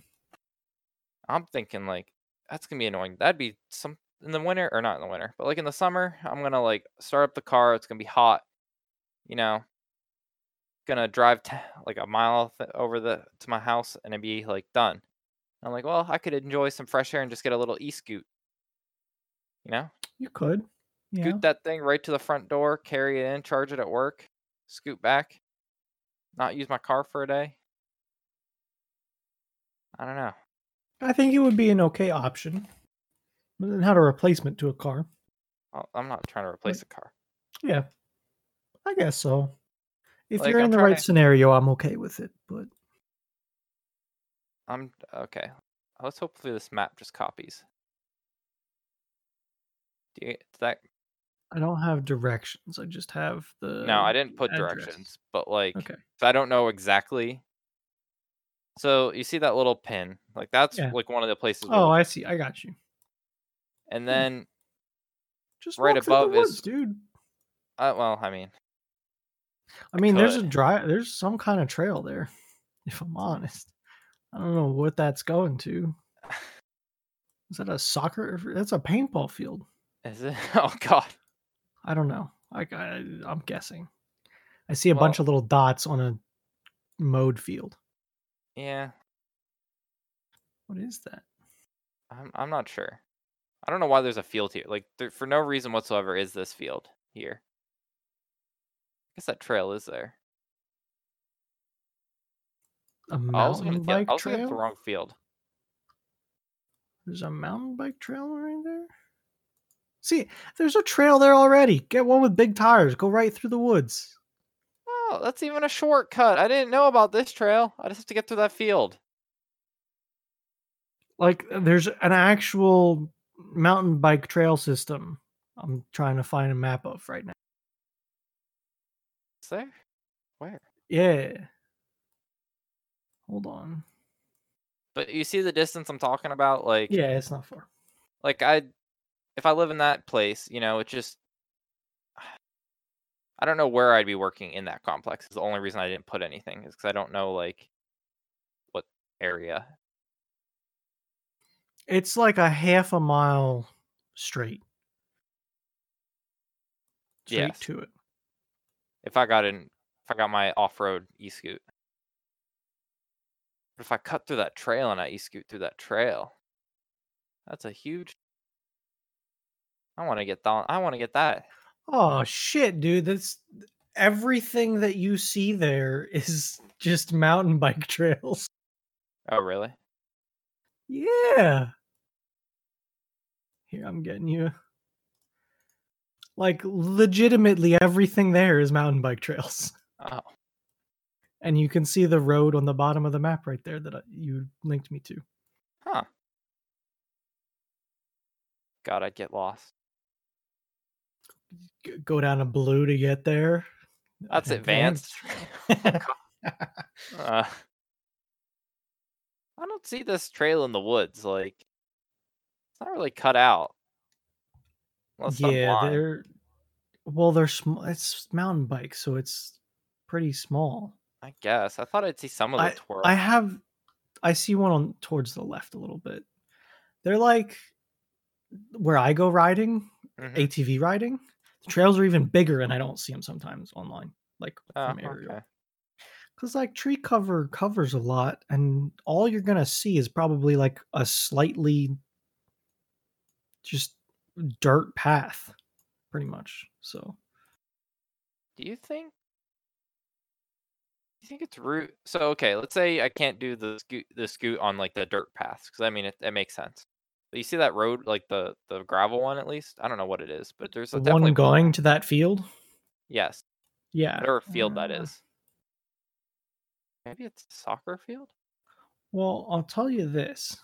[SPEAKER 1] i'm thinking like that's gonna be annoying. That'd be some in the winter or not in the winter but like in the summer i'm gonna like start up the car it's gonna be hot you know? Gonna drive t- like a mile th- over the to my house and it'd be like done. I'm like well i could enjoy some fresh air and just get a little e-scoot. You know?
[SPEAKER 2] You could. Yeah.
[SPEAKER 1] scoot that thing right to the front door carry it in charge it at work scoot back not use my car for a day i don't know
[SPEAKER 2] I think it would be an okay option. But then how a replacement to a car.
[SPEAKER 1] I'm not trying to replace a car
[SPEAKER 2] Yeah. I guess so. If
[SPEAKER 1] Like,
[SPEAKER 2] you're in
[SPEAKER 1] I'm
[SPEAKER 2] the right
[SPEAKER 1] to-
[SPEAKER 2] scenario, I'm okay with it. But
[SPEAKER 1] i'm okay let's hopefully this map just copies Do you, that
[SPEAKER 2] I don't have directions. I just have the
[SPEAKER 1] no i didn't put
[SPEAKER 2] address.
[SPEAKER 1] directions but like
[SPEAKER 2] Okay.
[SPEAKER 1] So I don't know exactly. So you see that little pin, like that's
[SPEAKER 2] Yeah.
[SPEAKER 1] like one of the places.
[SPEAKER 2] Oh, I see. I got you.
[SPEAKER 1] and then,
[SPEAKER 2] Just
[SPEAKER 1] Right
[SPEAKER 2] walk through the
[SPEAKER 1] above is-
[SPEAKER 2] dude.
[SPEAKER 1] uh, well, I mean,
[SPEAKER 2] I mean, there's a dry. There's some kind of trail there. [laughs] If I'm honest, I don't know what that's going to. [sighs] Is that a soccer? That's a paintball field.
[SPEAKER 1] is it? [laughs] Oh God,
[SPEAKER 2] I don't know. I, I I'm guessing. I see a
[SPEAKER 1] Well-
[SPEAKER 2] bunch of little dots on a mode field.
[SPEAKER 1] yeah,
[SPEAKER 2] What is that?
[SPEAKER 1] I'm I'm not sure. I don't know why there's a field here. Like there, for no reason whatsoever is this field here. I guess that trail is there.
[SPEAKER 2] A mountain
[SPEAKER 1] looking at the, I was the wrong field.
[SPEAKER 2] There's a mountain bike trail right there. See, there's a trail there already. Get one with big tires. Go right through the woods.
[SPEAKER 1] Oh, that's even a shortcut. I didn't know about this trail. I just have to get through that field.
[SPEAKER 2] Like uh, there's an actual mountain bike trail system. I'm trying to find a map of right now.
[SPEAKER 1] Is there? Where?
[SPEAKER 2] Yeah. Hold on.
[SPEAKER 1] But you see the distance I'm talking about? Like,
[SPEAKER 2] Yeah, it's not far.
[SPEAKER 1] like I, if I live in that place, you know, it just, I don't know where I'd be working in that complex. Is the only reason I didn't put anything is because I don't know like what area.
[SPEAKER 2] It's like a half a mile straight. Straight
[SPEAKER 1] Yes.
[SPEAKER 2] to it.
[SPEAKER 1] If I got in, if I got my off-road e-scoot. But if I cut through that trail and I e-scoot through that trail, that's a huge. I want to get that. I want to get that.
[SPEAKER 2] Oh shit, dude! That's everything that you see there is [laughs] just mountain bike [laughs] trails.
[SPEAKER 1] Oh, really?
[SPEAKER 2] Yeah. Here, I'm getting you. Like legitimately everything there is mountain bike trails. [laughs]
[SPEAKER 1] Oh,
[SPEAKER 2] And you can see the road on the bottom of the map right there that you linked me to.
[SPEAKER 1] huh. God, I'd get lost.
[SPEAKER 2] Go down to blue to get there.
[SPEAKER 1] That's advanced. [laughs] uh, I don't see this trail in the woods. Like, it's not really cut out. Unless
[SPEAKER 2] yeah, they're well, they're small. It's mountain bikes, so it's pretty small.
[SPEAKER 1] I guess I thought I'd see some of the
[SPEAKER 2] I
[SPEAKER 1] twirl.
[SPEAKER 2] I have I see one on towards the left a little bit. They're like where I go riding,
[SPEAKER 1] Mhm.
[SPEAKER 2] ATV riding. The trails are even bigger, and I don't see them sometimes online, like
[SPEAKER 1] Oh,
[SPEAKER 2] from aerial.
[SPEAKER 1] okay.
[SPEAKER 2] Because like tree cover covers a lot, and all you're gonna see is probably like a slightly just dirt path, pretty much. So
[SPEAKER 1] Do you think? You think it's root? So okay, let's say I can't do the scoot the scoot on like the dirt paths because I mean it, it makes sense. You see that road, like the the gravel one at least. I don't know what it is, but there's a
[SPEAKER 2] the
[SPEAKER 1] definitely
[SPEAKER 2] one going to that field,
[SPEAKER 1] Yes,
[SPEAKER 2] yeah,
[SPEAKER 1] whatever field that
[SPEAKER 2] uh,
[SPEAKER 1] is. Maybe it's a soccer field.
[SPEAKER 2] Well, I'll tell you this.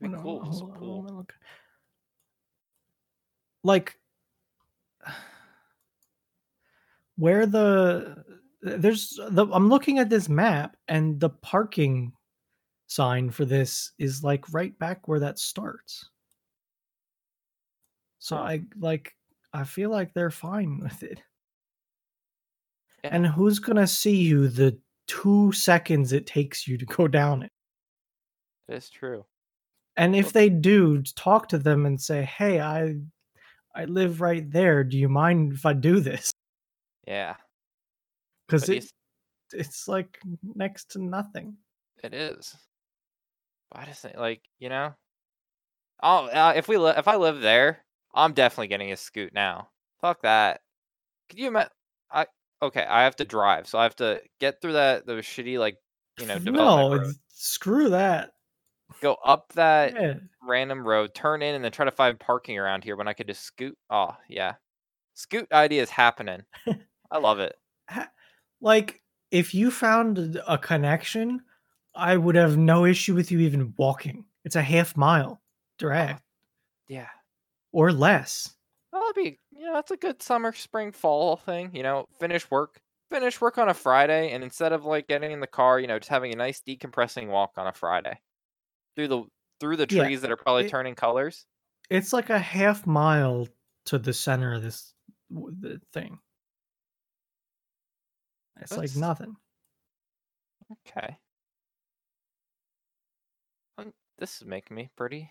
[SPEAKER 1] Be
[SPEAKER 2] Hold on,
[SPEAKER 1] cool.
[SPEAKER 2] Hold on, look. Like [sighs] where the there's the I'm looking at this map and the parking sign for this is like right back where that starts. So I like I feel like they're fine with it.
[SPEAKER 1] Yeah.
[SPEAKER 2] And who's gonna see you the two seconds it takes you to go down it?
[SPEAKER 1] That's true.
[SPEAKER 2] And if they do, talk to them and say, "Hey, I I live right there. Do you mind if I do this?"
[SPEAKER 1] Yeah,
[SPEAKER 2] Because it it's like next to nothing.
[SPEAKER 1] it is. But I just think, like you know, oh, uh, if we li- if I live there, I'm definitely getting a scoot now. Fuck that. Could you imagine? I okay, I have to drive, so I have to get through that those shitty like you know
[SPEAKER 2] no,
[SPEAKER 1] development road,
[SPEAKER 2] screw that.
[SPEAKER 1] go up that
[SPEAKER 2] Yeah.
[SPEAKER 1] random road, turn in, and then try to find parking around here when I could just scoot. Oh yeah, scoot idea is happening. [laughs] I love it.
[SPEAKER 2] Like if you found a connection, I would have no issue with you even walking. It's a half mile direct ah,
[SPEAKER 1] Yeah.
[SPEAKER 2] or less.
[SPEAKER 1] That'd be you know that's a good summer, spring, fall thing. You know, finish work, finish work on a Friday, and instead of like getting in the car, you know, just having a nice decompressing walk on a Friday through the through the
[SPEAKER 2] Yeah,
[SPEAKER 1] trees that are probably
[SPEAKER 2] it-
[SPEAKER 1] turning colors.
[SPEAKER 2] It's like a half mile to the center of this the thing. It's like nothing.
[SPEAKER 1] Okay. This is making me pretty.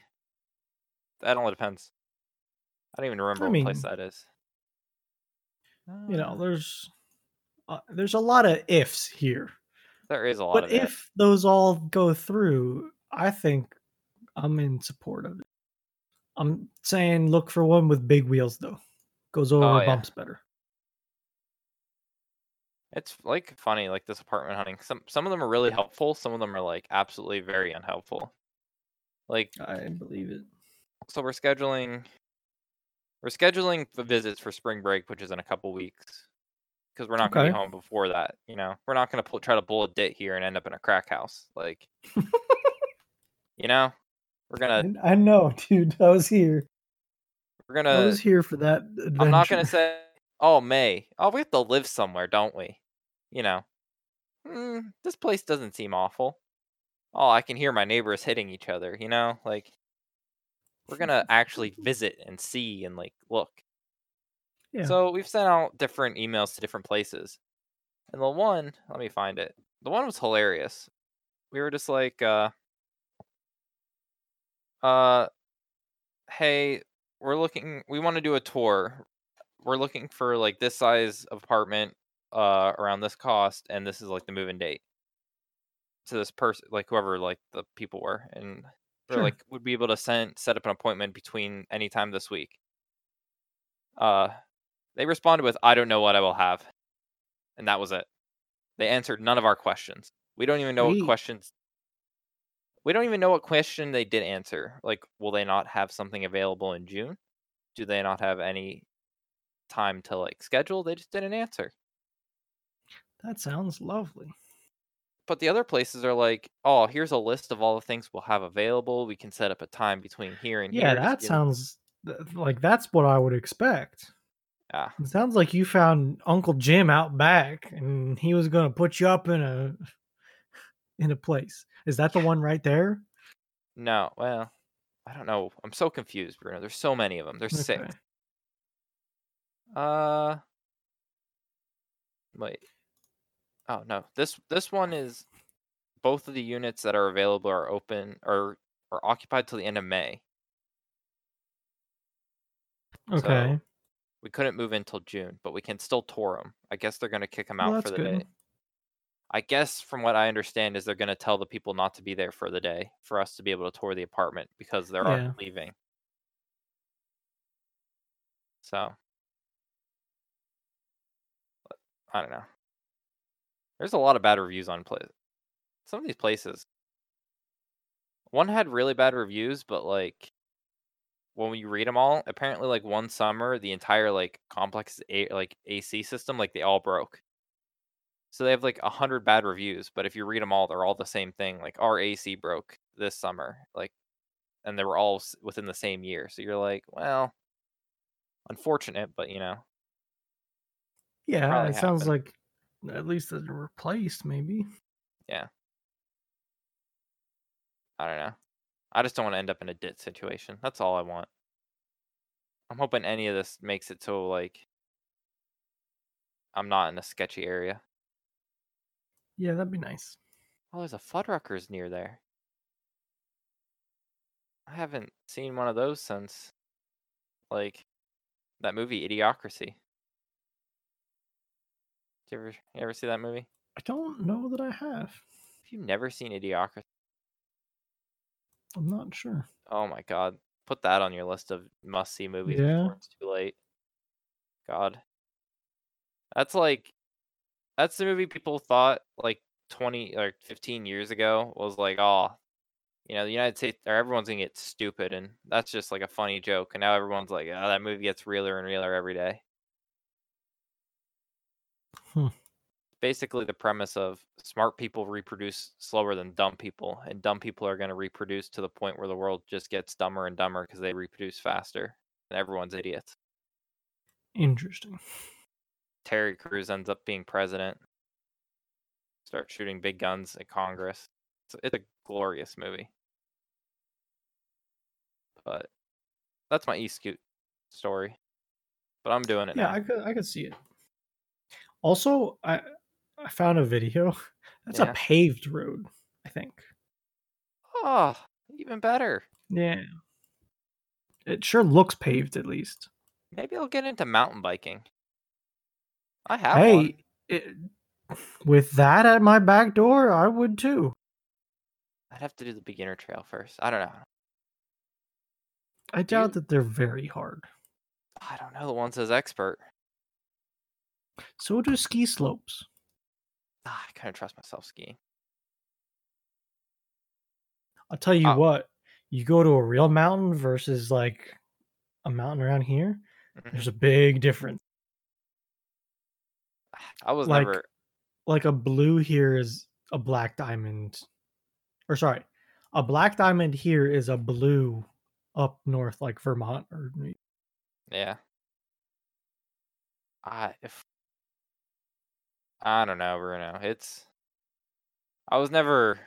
[SPEAKER 1] That only depends. I don't even remember
[SPEAKER 2] I
[SPEAKER 1] what place that is.
[SPEAKER 2] You know,
[SPEAKER 1] Uh,
[SPEAKER 2] there's uh, there's a lot of ifs here.
[SPEAKER 1] there is a lot
[SPEAKER 2] But if those all go through, I think I'm in support of it. I'm saying look for one with big wheels though. Goes over
[SPEAKER 1] Oh, yeah.
[SPEAKER 2] bumps better.
[SPEAKER 1] It's like funny, like this apartment hunting. Some some of them are really helpful. Some of them are like absolutely very unhelpful. Like
[SPEAKER 2] I believe it.
[SPEAKER 1] so, we're scheduling. We're scheduling the visits for spring break, which is in a couple weeks, because we're not going to
[SPEAKER 2] Okay.
[SPEAKER 1] be home before that. You know, we're not going to pull, try to pull a dit here and end up in a crack house. Like, [laughs] you know, we're gonna
[SPEAKER 2] I know, [laughs] dude. I was here.
[SPEAKER 1] we're gonna.
[SPEAKER 2] I was here for that adventure.
[SPEAKER 1] I'm not gonna say, oh May, oh we have to live somewhere, don't we? You know, "Hmm, this place doesn't seem awful. Oh, I can hear my neighbors hitting each other. You know, like we're gonna actually [laughs] visit and see and like look.
[SPEAKER 2] Yeah.
[SPEAKER 1] So we've sent out different emails to different places, and the one, let me find it. The one was hilarious. We were just like, uh, uh, hey, we're looking. We want to do a tour. We're looking for like this size of apartment, uh, around this cost, and this is like the move-in date. To this person, like whoever like the people were, and we're
[SPEAKER 2] Sure.
[SPEAKER 1] like, would be able to send set up an appointment between any time this week. Uh, they responded with, "I don't know what I will have," and that was it. They answered none of our questions. We don't even know what questions. We don't even know what question they did answer. Like, will they not have something available in June? Do they not have any time to like schedule? They just didn't answer.
[SPEAKER 2] That sounds lovely.
[SPEAKER 1] But the other places are like, oh, here's a list of all the things we'll have available. We can set up a time between here and
[SPEAKER 2] Yeah,
[SPEAKER 1] here.
[SPEAKER 2] that sounds like that's what I would expect.
[SPEAKER 1] Ah,
[SPEAKER 2] It sounds like you found Uncle Jim out back, and he was gonna put you up in a [laughs] in a place. Is that the one right there?
[SPEAKER 1] no. Well, I don't know. I'm so confused, Bruno. There's so many of them. There's six.
[SPEAKER 2] Okay.
[SPEAKER 1] Uh, wait. Oh no. This this one is both of the units that are available are open or are occupied till the end of May.
[SPEAKER 2] Okay.
[SPEAKER 1] We couldn't move in until June, but we can still tour them. I guess they're gonna kick them
[SPEAKER 2] Well,
[SPEAKER 1] out for the
[SPEAKER 2] good.
[SPEAKER 1] day. I guess from what I understand is they're gonna tell the people not to be there for the day for us to be able to tour the apartment because they're
[SPEAKER 2] Yeah.
[SPEAKER 1] leaving. So I don't know. There's a lot of bad reviews on play. Some of these places. One had really bad reviews, but like when you read them all, apparently like one summer the entire like complex a- like AC system like they all broke. So they have like a hundred bad reviews, but if you read them all, they're all the same thing. Like our AC broke this summer, like, and they were all within the same year. So you're like, well, unfortunate, but you know,
[SPEAKER 2] Yeah, it sounds like at least they're replaced, maybe. Yeah.
[SPEAKER 1] I don't know. I just don't want to end up in a dit situation. That's all I want. I'm hoping any of this makes it so like I'm not in a sketchy area.
[SPEAKER 2] Yeah, that'd be nice.
[SPEAKER 1] Oh, there's a Fuddruckers near there. I haven't seen one of those since like that movie Idiocracy. Did you ever you ever see that movie?
[SPEAKER 2] I don't know that I have.
[SPEAKER 1] Have you never seen Idiocracy?
[SPEAKER 2] I'm not sure.
[SPEAKER 1] Oh my god. Put that on your list of must see movies
[SPEAKER 2] Yeah.
[SPEAKER 1] before it's too late. God. That's like that's the movie people thought like 20 or 15 years ago was like, oh, you know, the United States or everyone's gonna get stupid and that's just like a funny joke. And now everyone's like, oh, that movie gets realer and realer every day.
[SPEAKER 2] Hmm.
[SPEAKER 1] Basically the premise of smart people reproduce slower than dumb people, and dumb people are gonna reproduce to the point where the world just gets dumber and dumber because they reproduce faster. And everyone's idiots.
[SPEAKER 2] Interesting.
[SPEAKER 1] Terry Crews ends up being president. Start shooting big guns at Congress. It's, it's a glorious movie. But that's my E Scoot story. But I'm doing it
[SPEAKER 2] Yeah,
[SPEAKER 1] now.
[SPEAKER 2] I could I could see it. Also, I I found a video. [laughs] That's
[SPEAKER 1] Yeah.
[SPEAKER 2] a paved road, I think.
[SPEAKER 1] Oh, even better.
[SPEAKER 2] Yeah. It sure looks paved at least.
[SPEAKER 1] Maybe I'll get into mountain biking. I have
[SPEAKER 2] hey,
[SPEAKER 1] one.
[SPEAKER 2] it, with that at my back door, I would too.
[SPEAKER 1] I'd have to do the beginner trail first. I don't know.
[SPEAKER 2] I doubt that they're very hard.
[SPEAKER 1] I don't know. The one says expert.
[SPEAKER 2] So do ski slopes.
[SPEAKER 1] Ah, I couldn't trust myself skiing.
[SPEAKER 2] I'll tell you
[SPEAKER 1] Oh.
[SPEAKER 2] what, you go to a real mountain versus like a mountain around here,
[SPEAKER 1] Mhm.
[SPEAKER 2] there's a big difference.
[SPEAKER 1] I was
[SPEAKER 2] like-
[SPEAKER 1] never.
[SPEAKER 2] Like a blue here is a black diamond. Or sorry, a black diamond here is a blue up north, like Vermont or
[SPEAKER 1] Yeah. I if I don't know, Bruno. It's I was never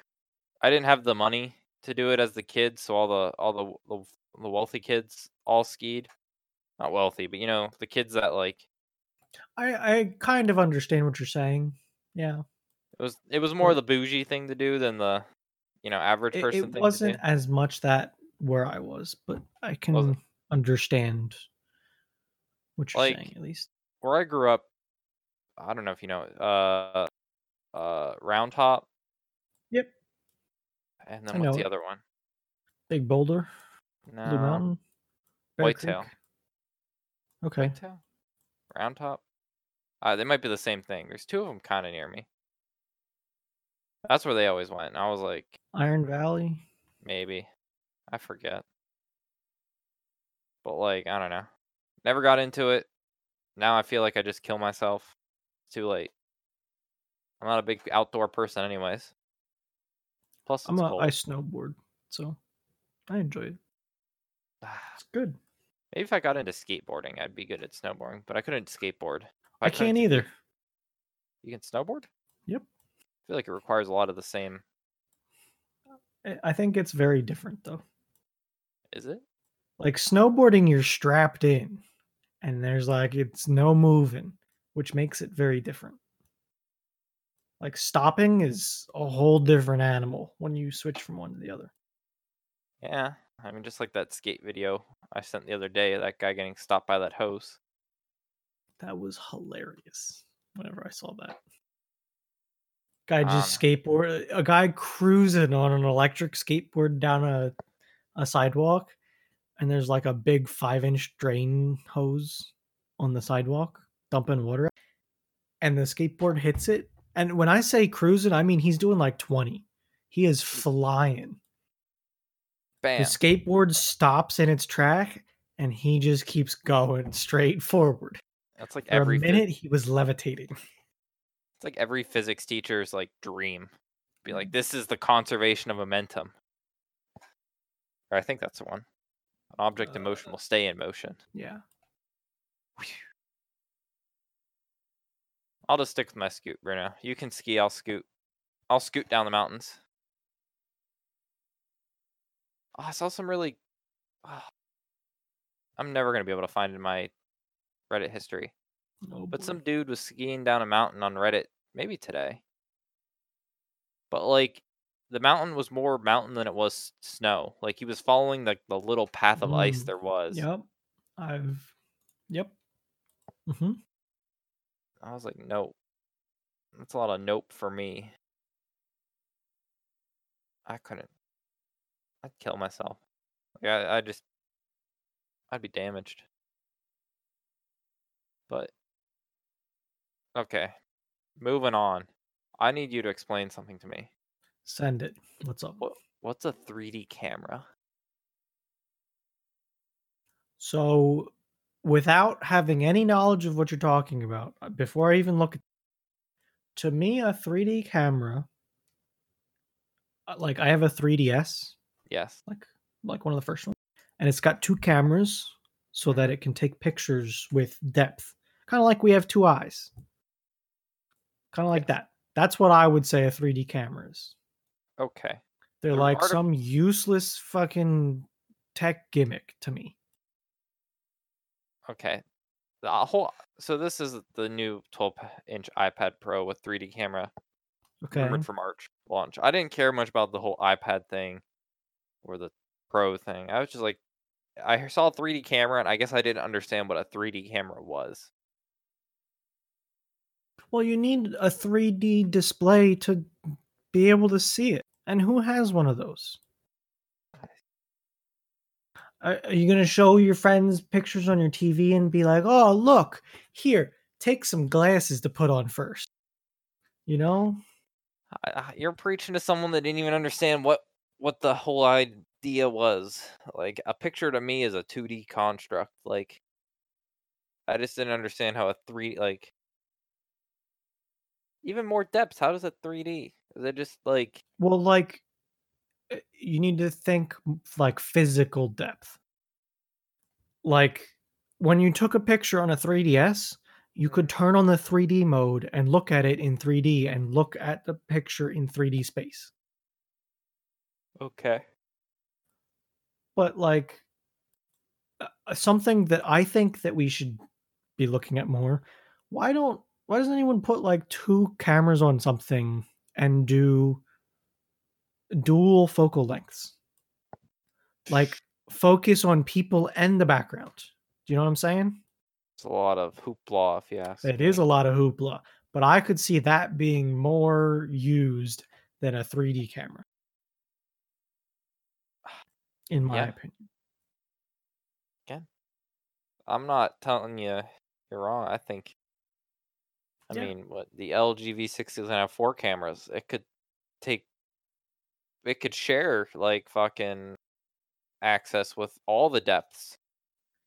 [SPEAKER 1] I didn't have the money to do it as the kid, so all the all the the, the wealthy kids all skied. Not wealthy, but you know, the kids that like
[SPEAKER 2] I I kind of understand what you're saying. Yeah.
[SPEAKER 1] it was it was more the bougie thing to do than the you know, average
[SPEAKER 2] It,
[SPEAKER 1] person
[SPEAKER 2] it
[SPEAKER 1] thing
[SPEAKER 2] wasn't
[SPEAKER 1] to do.
[SPEAKER 2] as much that where I was, but I can
[SPEAKER 1] Wasn't.
[SPEAKER 2] understand what you're
[SPEAKER 1] Like,
[SPEAKER 2] saying at least.
[SPEAKER 1] Where I grew up, I don't know if you know, uh uh Round Top
[SPEAKER 2] Yep.
[SPEAKER 1] and
[SPEAKER 2] I
[SPEAKER 1] then what's
[SPEAKER 2] know
[SPEAKER 1] the
[SPEAKER 2] it.
[SPEAKER 1] other one?
[SPEAKER 2] Big Boulder, Blue
[SPEAKER 1] No.
[SPEAKER 2] Mountain, Bear
[SPEAKER 1] Whitetail.
[SPEAKER 2] Creek. Okay.
[SPEAKER 1] Whitetail? Round top? Uh, they might be the same thing. There's two of them kind of near me. That's where they always went. And I was like,
[SPEAKER 2] Iron Valley.
[SPEAKER 1] maybe. I forget. But like, I don't know. Never got into it. Now I feel like I just kill myself. It's too late. I'm not a big outdoor person, anyways. Plus,
[SPEAKER 2] I'm a
[SPEAKER 1] cold.
[SPEAKER 2] I snowboard, so I enjoy it. It's ah. good.
[SPEAKER 1] Maybe if I got into skateboarding, I'd be good at snowboarding, but I couldn't skateboard.
[SPEAKER 2] I
[SPEAKER 1] couldn't
[SPEAKER 2] can't either.
[SPEAKER 1] You can snowboard?
[SPEAKER 2] Yep.
[SPEAKER 1] I feel like it requires a lot of the same.
[SPEAKER 2] I- I think it's very different though.
[SPEAKER 1] Is it?
[SPEAKER 2] Like snowboarding, you're strapped in, and there's like it's no moving, which makes it very different. Like stopping is a whole different animal when you switch from one to the other.
[SPEAKER 1] Yeah. I mean, just like that skate video I sent the other day, that guy getting stopped by that hose.
[SPEAKER 2] That was hilarious. Whenever I saw that, guy
[SPEAKER 1] Um,
[SPEAKER 2] just skateboard, a guy cruising on an electric skateboard down a a sidewalk, and there's like a big five inch drain hose on the sidewalk dumping water, out, and the skateboard hits it. And when I say cruising, I mean he's doing like twenty. He is flying.
[SPEAKER 1] Bam.
[SPEAKER 2] The skateboard stops in its track, and he just keeps going straight forward.
[SPEAKER 1] That's like
[SPEAKER 2] For
[SPEAKER 1] every
[SPEAKER 2] minute, he was levitating. [laughs]
[SPEAKER 1] It's like every physics teacher's like dream. Be
[SPEAKER 2] Mm.
[SPEAKER 1] like, this is the conservation of momentum. Or I think that's the one. An object in motion will stay in motion.
[SPEAKER 2] Yeah.
[SPEAKER 1] I'll just stick with my scoot, Bruno. You can ski, I'll scoot. I'll scoot down the mountains. Oh, I saw some really. ah. I'm never gonna be able to find in my Reddit history.
[SPEAKER 2] Oh,
[SPEAKER 1] But
[SPEAKER 2] boy.
[SPEAKER 1] some dude was skiing down a mountain on Reddit, maybe today. But like, the mountain was more mountain than it was snow. Like he was following the the little path of ice
[SPEAKER 2] Mm,
[SPEAKER 1] there was.
[SPEAKER 2] Yep. I've. Yep. hmm
[SPEAKER 1] I was like, nope. That's a lot of nope for me. I couldn't. I'd kill myself. Yeah, I, I just. I'd be damaged. But. Okay. Moving on. I need you to explain something to me.
[SPEAKER 2] Send it. What's up?
[SPEAKER 1] What What's a 3D camera?
[SPEAKER 2] So, without having any knowledge of what you're talking about, uh, before I even look at, to me, a 3D camera, uh, like I have a 3DS,
[SPEAKER 1] Yes.
[SPEAKER 2] like like one of the first ones, and it's got two cameras so that it can take pictures with depth, kind of like we have two eyes, kind of like that. That's what I would say a 3D camera is.
[SPEAKER 1] Okay.
[SPEAKER 2] They're
[SPEAKER 1] The
[SPEAKER 2] like
[SPEAKER 1] arti-
[SPEAKER 2] some useless fucking tech gimmick to me.
[SPEAKER 1] Okay. The uh, whole. So this is the new 12-inch iPad Pro with 3D camera.
[SPEAKER 2] Okay.
[SPEAKER 1] rumored for March launch. I didn't care much about the whole iPad thing or the Pro thing. I was just like, I saw a 3D camera, and I guess I didn't understand what a 3D camera was.
[SPEAKER 2] Well, you need a 3D display to be able to see it. And who has one of those? Are are you going to show your friends pictures on your TV and be like, oh, look, here, take some glasses to put on first? You know?
[SPEAKER 1] You're preaching to someone that didn't even understand what what the whole idea was. Like a picture to me is a 2D construct. Like I just didn't understand how a 3 like even more depth. How does it 3D? Is it just like
[SPEAKER 2] Well, like, Uh, you need to think like physical depth. Like, when you took a picture on a 3DS, you could mm-hmm. turn on the 3D mode and look at it in 3D and look at the picture in 3D space.
[SPEAKER 1] okay?
[SPEAKER 2] But like uh, uh, something that I think that we should be looking at more, why don't why doesn't anyone put like two cameras on something and do dual focal lengths? Like focus on people and the background. Do you know what I'm saying?
[SPEAKER 1] It's a lot of hoopla, if you ask.
[SPEAKER 2] It
[SPEAKER 1] me.
[SPEAKER 2] is a lot of hoopla, but I could see that being more used than a 3D camera. In my
[SPEAKER 1] Yeah.
[SPEAKER 2] opinion.
[SPEAKER 1] Again, I'm not telling you you're wrong. I think. I
[SPEAKER 2] Yeah.
[SPEAKER 1] mean, what the LG V60 doesn't have four cameras. It could take. It could share like fucking access with all the depths.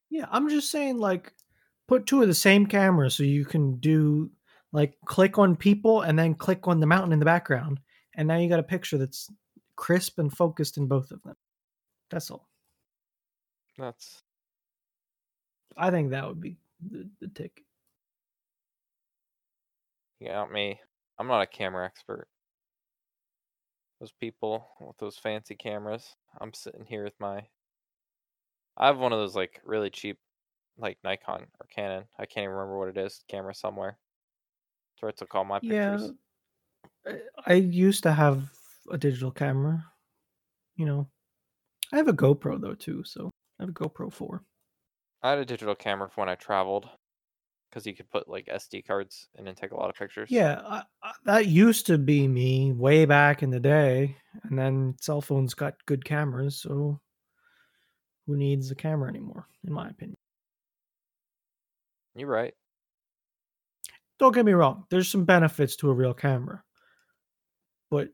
[SPEAKER 2] Yeah, I'm just saying like put two of the same camera so you can do like click on people and then click on the mountain in the background and now you got a picture that's crisp and focused in both of them. That's all.
[SPEAKER 1] That's.
[SPEAKER 2] I think that would be the, the ticket.
[SPEAKER 1] You got me. I'm not a camera expert. Those people with those fancy cameras. I'm sitting here with my. I have one of those like really cheap, like Nikon or Canon. I can't even remember what it is. Camera somewhere. It's where I took all my pictures.
[SPEAKER 2] Yeah, eh, I used to have a digital camera. You know, I have a GoPro though too, so I have a GoPro four.
[SPEAKER 1] I had a digital camera for when I traveled, because you could put like SD cards in and take a lot of pictures.
[SPEAKER 2] Yeah, I, I, that used to be me way back in the day, and then cell phones got good cameras, so who needs a camera anymore? In my opinion.
[SPEAKER 1] You're right.
[SPEAKER 2] Don't get me wrong. There's some benefits to a real camera, but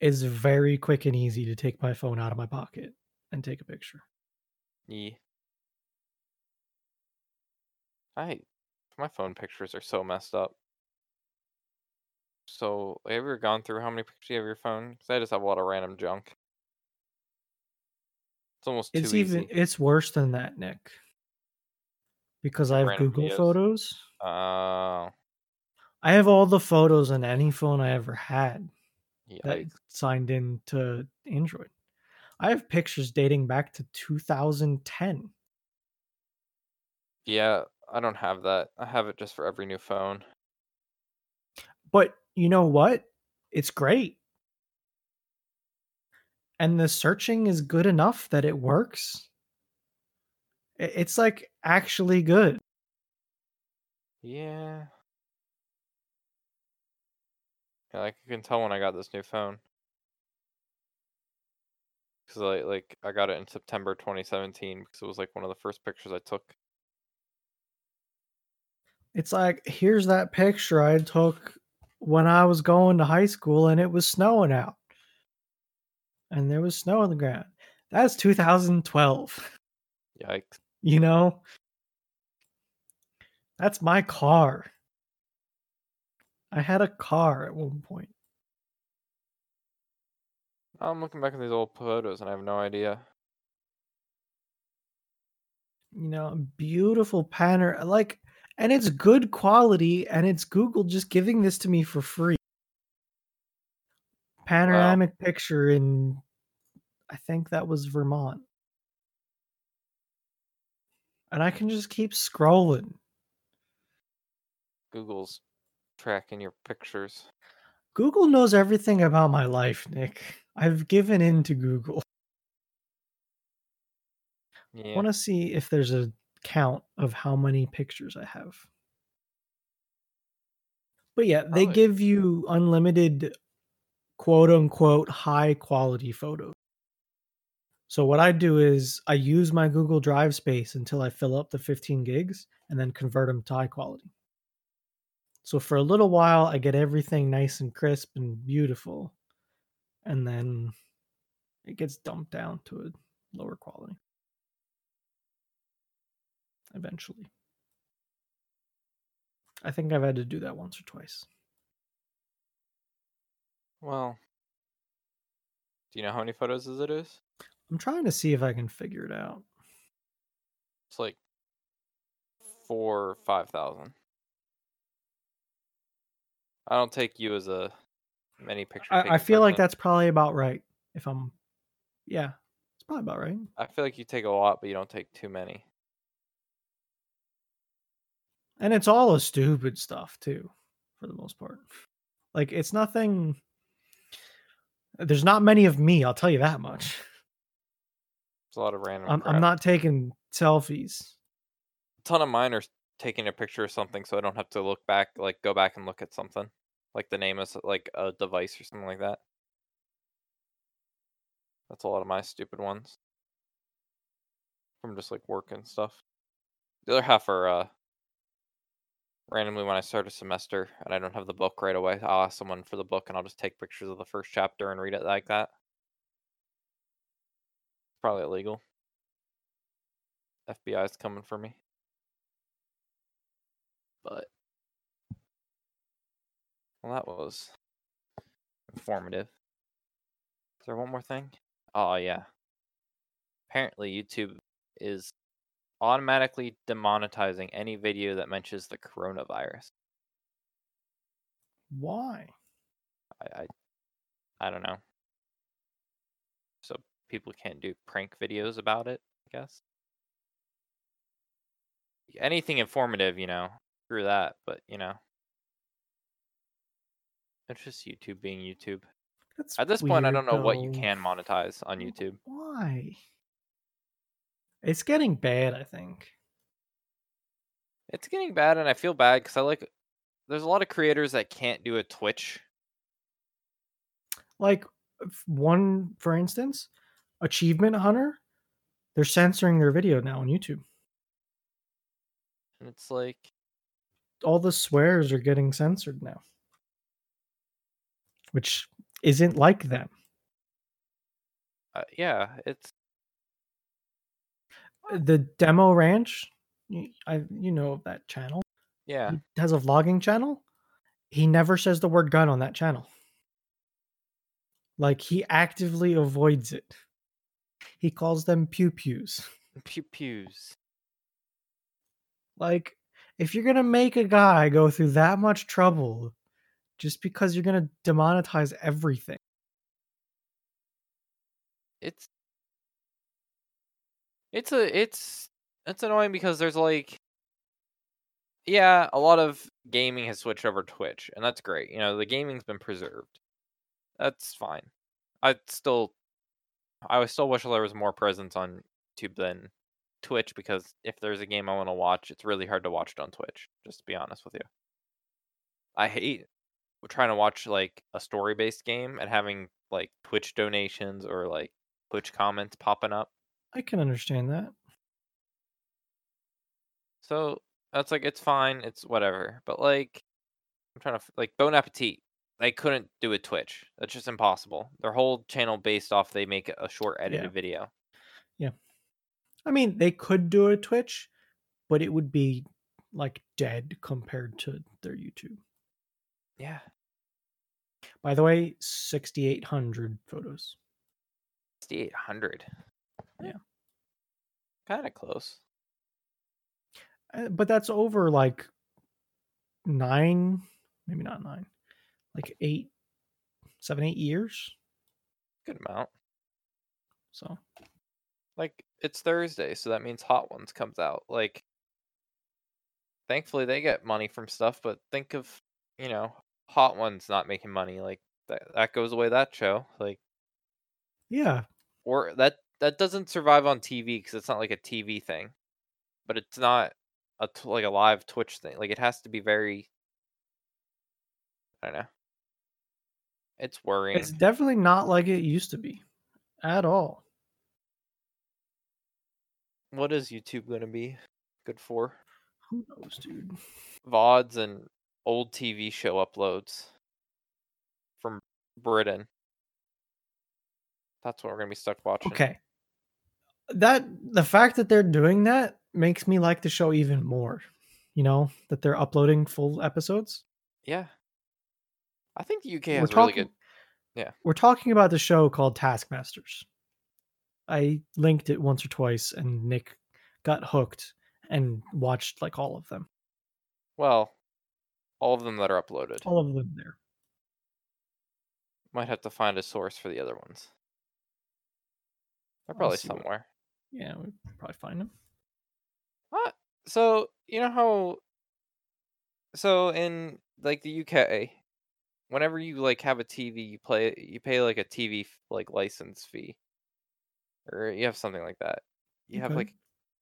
[SPEAKER 2] it's very quick and easy to take my phone out of my pocket and take a picture.
[SPEAKER 1] Yeah. I my phone pictures are so messed up. So, have you ever gone through how many pictures you have of your phone? Because I just have a lot of random junk. It's almost
[SPEAKER 2] It's
[SPEAKER 1] too
[SPEAKER 2] even
[SPEAKER 1] easy.
[SPEAKER 2] it's worse than that, Nick. Because I have
[SPEAKER 1] Random
[SPEAKER 2] Google
[SPEAKER 1] videos.
[SPEAKER 2] Photos.
[SPEAKER 1] Uh,
[SPEAKER 2] I have all the photos on any phone I ever had that
[SPEAKER 1] yikes.
[SPEAKER 2] signed in to Android. I have pictures dating back to 2010.
[SPEAKER 1] Yeah, I don't have that. I have it just for every new phone.
[SPEAKER 2] But you know what? It's great. And the searching is good enough that it works. It's like actually good.
[SPEAKER 1] Yeah. Yeah, like you can tell when I got this new phone. Because like, like I got it in September 2017 because it was like one of the first pictures I took.
[SPEAKER 2] It's like here's that picture I took when I was going to high school and it was snowing out. And there was snow on the ground. That's 2012.
[SPEAKER 1] Yikes.
[SPEAKER 2] You know? That's my car. I had a car at one point.
[SPEAKER 1] I'm looking back at these old photos and I have no idea.
[SPEAKER 2] You know, beautiful panor like and it's good quality and it's Google just giving this to me for free. Panoramic picture in I think that was Vermont. And I can just keep scrolling.
[SPEAKER 1] Google's tracking your pictures.
[SPEAKER 2] Google knows everything about my life, Nick. I've given in to Google. I want to see if there's a count of how many pictures I have. But yeah, they
[SPEAKER 1] Probably.
[SPEAKER 2] give you unlimited quote unquote high quality photos. So what I do is I use my Google Drive space until I fill up the 15 gigs and then convert them to high quality. So for a little while I get everything nice and crisp and beautiful and then it gets dumped down to a lower quality eventually. I think I've had to do that once or twice.
[SPEAKER 1] Well, do you know how many photos is it is?
[SPEAKER 2] I'm trying to see if I can figure it out.
[SPEAKER 1] It's like four or five thousand. I don't take you as a many picture.
[SPEAKER 2] I, I feel like that's probably about right. If I'm, yeah, it's probably about right.
[SPEAKER 1] I feel like you take a lot, but you don't take too many.
[SPEAKER 2] And it's all a stupid stuff too, for the most part. Like it's nothing. There's not many of me. I'll tell you that much.
[SPEAKER 1] It's a lot of random.
[SPEAKER 2] I'm. I'm not taking selfies.
[SPEAKER 1] A ton of mine are taking a picture of something, so I don't have to look back, like go back and look at something, like the name is like a device or something like that. That's a lot of my stupid ones. From just like work and stuff. The other half are uh randomly when I start a semester and I don't have the book right away, I'll ask someone for the book and I'll just take pictures of the first chapter and read it like that. Probably illegal. FBI's coming for me. But well that was informative. Is there one more thing? Oh yeah. Apparently YouTube is automatically demonetizing any video that mentions the coronavirus.
[SPEAKER 2] Why?
[SPEAKER 1] I, I, I don't know. So people can't do prank videos about it, I guess. Anything informative, you know, through that, but you know. It's just YouTube being YouTube.
[SPEAKER 2] That's
[SPEAKER 1] At this point, I don't know what you can monetize on YouTube.
[SPEAKER 2] Why? It's getting bad, I think.
[SPEAKER 1] It's getting bad, and I feel bad because I like. There's a lot of creators that can't do a Twitch.
[SPEAKER 2] Like one, for instance, Achievement Hunter, they're censoring their video now on YouTube.
[SPEAKER 1] And it's like,
[SPEAKER 2] All the swears are getting censored now, which isn't like them.
[SPEAKER 1] uh, yeah, it's
[SPEAKER 2] The Demo Ranch, I you know that channel.
[SPEAKER 1] yeah.
[SPEAKER 2] He has a vlogging channel. He never says the word gun on that channel. Like he actively avoids it. He calls them pew pews.
[SPEAKER 1] Pew pews.
[SPEAKER 2] Like, if you're gonna make a guy go through that much trouble just because you're gonna demonetize everything,
[SPEAKER 1] It's it's a it's it's annoying because there's like yeah, a lot of gaming has switched over Twitch, and that's great. You know, the gaming's been preserved. That's fine. I still I still wish there was more presence on YouTube than Twitch because if there's a game I want to watch, it's really hard to watch it on Twitch, just to be honest with you. I hate trying to watch like a story based game and having like Twitch donations or like Twitch comments popping up.
[SPEAKER 2] I can understand that.
[SPEAKER 1] So that's like it's fine, it's whatever. But like I'm trying to like Bon Appetit. They couldn't do a Twitch. That's just impossible. Their whole channel based off they make a short edited
[SPEAKER 2] Yeah.
[SPEAKER 1] video. Yeah.
[SPEAKER 2] I mean, they could do a Twitch, but it would be like dead compared to their YouTube.
[SPEAKER 1] Yeah.
[SPEAKER 2] By the way, 6,800 photos.
[SPEAKER 1] 6800. Kind of close.
[SPEAKER 2] Uh, But that's over like nine, maybe not nine, like eight, seven, eight years.
[SPEAKER 1] Good amount.
[SPEAKER 2] So
[SPEAKER 1] Like it's Thursday, so that means Hot Ones comes out. Like thankfully they get money from stuff, but think of, you know, Hot Ones not making money. Like that that goes away that show. Like
[SPEAKER 2] yeah,
[SPEAKER 1] or that that doesn't survive on TV because it's not like a TV thing, but it's not a t- like a live Twitch thing. Like it has to be very. I don't know. It's worrying.
[SPEAKER 2] it's definitely not like it used to be at all.
[SPEAKER 1] What is YouTube gonna be good for?
[SPEAKER 2] Who knows, dude?
[SPEAKER 1] VODs and old TV show uploads from Britain. That's what we're gonna be stuck watching.
[SPEAKER 2] Okay. That the fact that they're doing that makes me like the show even more. You know, that they're uploading full episodes.
[SPEAKER 1] Yeah. I think the UK
[SPEAKER 2] We're
[SPEAKER 1] has really
[SPEAKER 2] talking
[SPEAKER 1] good. yeah.
[SPEAKER 2] We're talking about the show called Taskmasters. I linked it once or twice and Nick got hooked and watched like all of them.
[SPEAKER 1] Well, all of them that are uploaded.
[SPEAKER 2] All of them there.
[SPEAKER 1] Might have to find a source for the other ones. They're probably somewhere.
[SPEAKER 2] Yeah, we probably find them.
[SPEAKER 1] Uh, so you know how so in like the UK, whenever you like have a TV, you play you pay like a TV like license fee, or you have something like that. You have like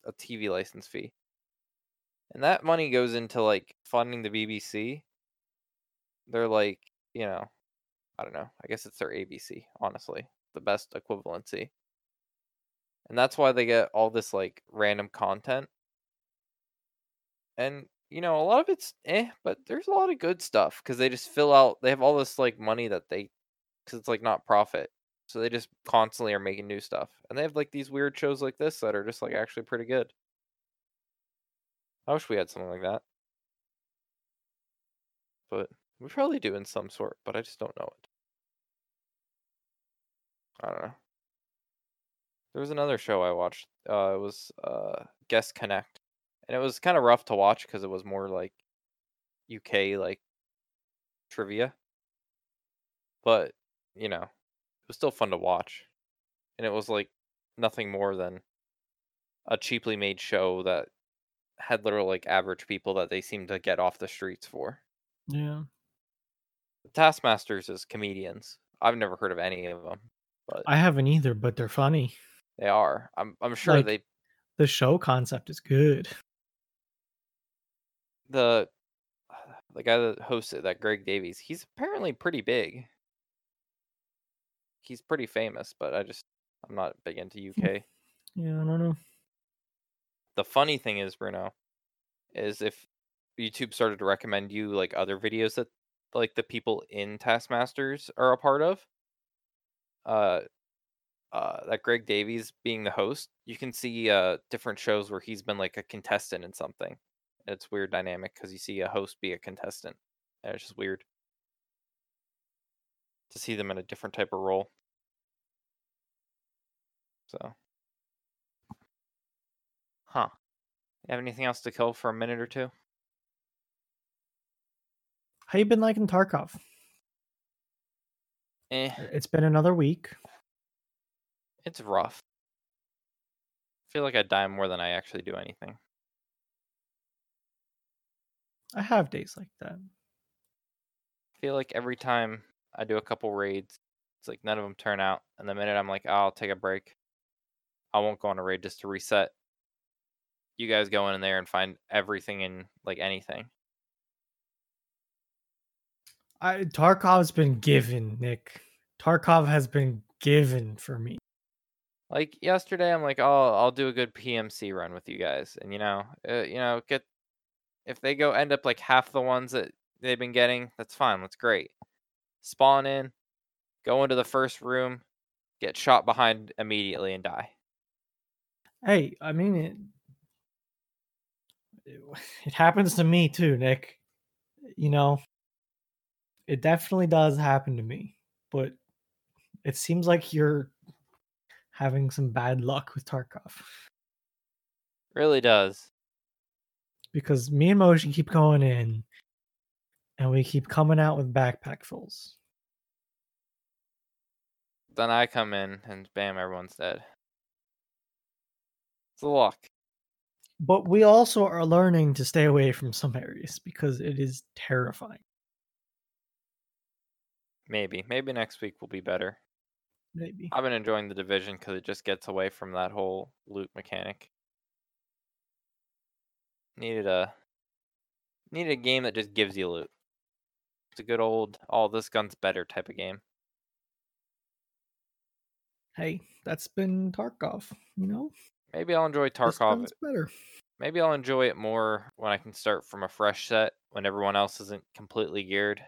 [SPEAKER 1] a TV license fee, and that money goes into like funding the BBC. They're like you know, I don't know. I guess it's their ABC. Honestly, the best equivalency. And that's why they get all this like random content. And you know a lot of it's eh but there's a lot of good stuff because they just fill out they have all this like money that they because it's like not profit so they just constantly are making new stuff and they have like these weird shows like this that are just like actually pretty good. I wish we had something like that. But we probably do in some sort but i just don't know it. I don't know There was another show I watched. Uh, it was uh, Guest Connect, and it was kind of rough to watch because it was more like UK like trivia. But you know, it was still fun to watch, and it was like nothing more than a cheaply made show that had literal like average people that they seemed to get off the streets for.
[SPEAKER 2] Yeah.
[SPEAKER 1] The Taskmasters is comedians. I've never heard of any of them, but
[SPEAKER 2] I haven't either, but they're funny.
[SPEAKER 1] They are. I'm I'm sure
[SPEAKER 2] Like-
[SPEAKER 1] they
[SPEAKER 2] The show concept is good. [laughs]
[SPEAKER 1] the the guy that hosts it, that Greg Davies, he's apparently pretty big. He's pretty famous, but I just I'm not big into UK.
[SPEAKER 2] Yeah, I don't know.
[SPEAKER 1] the funny thing is, Bruno, is if YouTube started to recommend you like other videos that like the people in Taskmasters are a part of, uh, uh, that Greg Davies being the host, you can see uh different shows where he's been like a contestant in something. It's weird dynamic because you see a host be a contestant, and it's just weird to see them in a different type of role. So, huh? You have anything else to kill for a minute or two?
[SPEAKER 2] How you been liking Tarkov?
[SPEAKER 1] Eh,
[SPEAKER 2] It's been another week.
[SPEAKER 1] It's rough. I feel like I die more than I actually do anything.
[SPEAKER 2] I have days like that.
[SPEAKER 1] I feel like every time I do a couple raids, it's like none of them turn out. And the minute I'm like, oh, I'll take a break, I won't go on a raid just to reset. You guys go in there and find everything in like anything.
[SPEAKER 2] I Tarkov's been given, Nick. Tarkov has been given for me.
[SPEAKER 1] Like yesterday, I'm like, oh, I'll do a good PMC run with you guys, and you know, uh, you know, get if they go end up like half the ones that they've been getting, that's fine, that's great. Spawn in, go into the first room, get shot behind immediately, and die.
[SPEAKER 2] Hey, I mean it. It, [laughs] it happens to me too, Nick. You know, it definitely does happen to me, but it seems like you're having some bad luck with Tarkov
[SPEAKER 1] Really does.
[SPEAKER 2] because me and Motion keep going in, and we keep coming out with backpack fulls.
[SPEAKER 1] Then I come in and bam, everyone's dead. It's a luck.
[SPEAKER 2] But we also are learning to stay away from some areas because it is terrifying.
[SPEAKER 1] Maybe, maybe next week will be better.
[SPEAKER 2] Maybe.
[SPEAKER 1] I've been enjoying the division because it just gets away from that whole loot mechanic. Needed a needed a game that just gives you loot. It's a good old all this gun's better type of game.
[SPEAKER 2] Hey, that's been Tarkov, you know?
[SPEAKER 1] Maybe I'll enjoy
[SPEAKER 2] This
[SPEAKER 1] Tarkov.
[SPEAKER 2] gun's better.
[SPEAKER 1] Maybe I'll enjoy it more when I can start from a fresh set when everyone else isn't completely geared.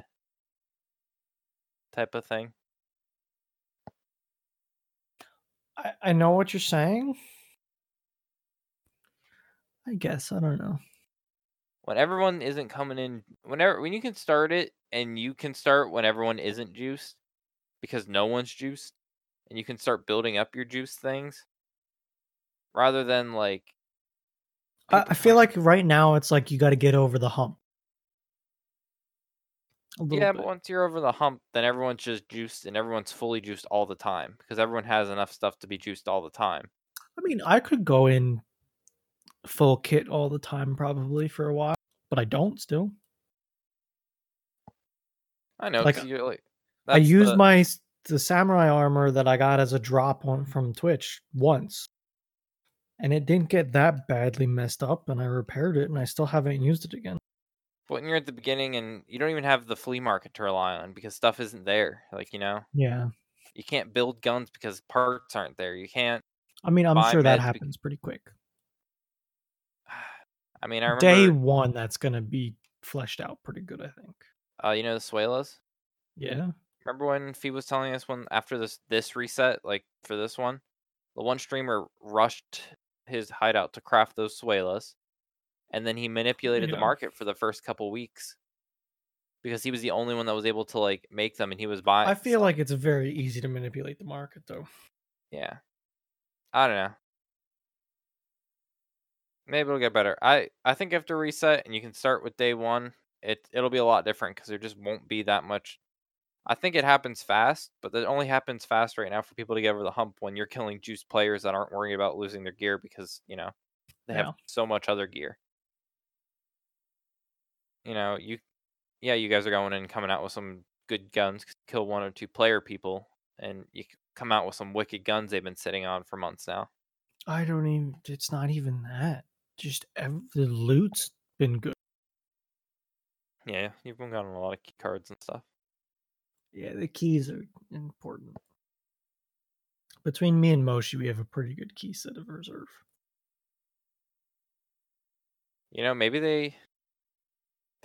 [SPEAKER 1] Type of thing.
[SPEAKER 2] I, I know what you're saying. I guess I don't know.
[SPEAKER 1] when everyone isn't coming in whenever when you can start it and you can start when everyone isn't juiced because no one's juiced and you can start building up your juice things rather than like
[SPEAKER 2] I, I feel like right now it's like you got to get over the hump.
[SPEAKER 1] Yeah
[SPEAKER 2] bit.
[SPEAKER 1] but once you're over the hump then everyone's just juiced and everyone's fully juiced all the time because everyone has enough stuff to be juiced all the time
[SPEAKER 2] I mean, I could go in full kit all the time probably for a while, but I don't still.
[SPEAKER 1] i know
[SPEAKER 2] Like,
[SPEAKER 1] like
[SPEAKER 2] I used
[SPEAKER 1] the-
[SPEAKER 2] my the samurai armor that I got as a drop on from Twitch once. And it didn't get that badly messed up and I repaired it and I still haven't used it again.
[SPEAKER 1] But when you're at the beginning and you don't even have the flea market to rely on because stuff isn't there like you know
[SPEAKER 2] Yeah.
[SPEAKER 1] you can't build guns because parts aren't there you can't
[SPEAKER 2] I mean, I'm sure that happens pretty quick. [sighs]
[SPEAKER 1] I mean, I remember.
[SPEAKER 2] Day 1 that's to be fleshed out pretty good, I think.
[SPEAKER 1] Uh, you know the Suelas.
[SPEAKER 2] Yeah.
[SPEAKER 1] Remember when Fee was telling us when after this this reset, like for this one, the one streamer rushed his hideout to craft those Suelas, and then he manipulated the market for the first couple weeks because he was the only one that was able to like make them, and he was buying.
[SPEAKER 2] I feel like it's very easy to manipulate the market though.
[SPEAKER 1] yeah. I don't know. Maybe it'll get better. I I think after reset and you can start with day one, it it'll be a lot different because there just won't be that much. I think it happens fast, but it only happens fast right now for people to get over the hump when you're killing juice players that aren't worrying about losing their gear because you know they
[SPEAKER 2] Yeah.
[SPEAKER 1] have so much other gear. You know, you yeah, you guys are going in and coming out with some good guns, kill one or two player people, and you come out with some wicked guns they've been sitting on for months now.
[SPEAKER 2] I don't even. It's not even that. Just ev- the loot's been good.
[SPEAKER 1] Yeah, you've been getting a lot of key cards and stuff.
[SPEAKER 2] Yeah, the keys are important. Between me and Moshi, we have a pretty good key set of reserve.
[SPEAKER 1] You know, maybe they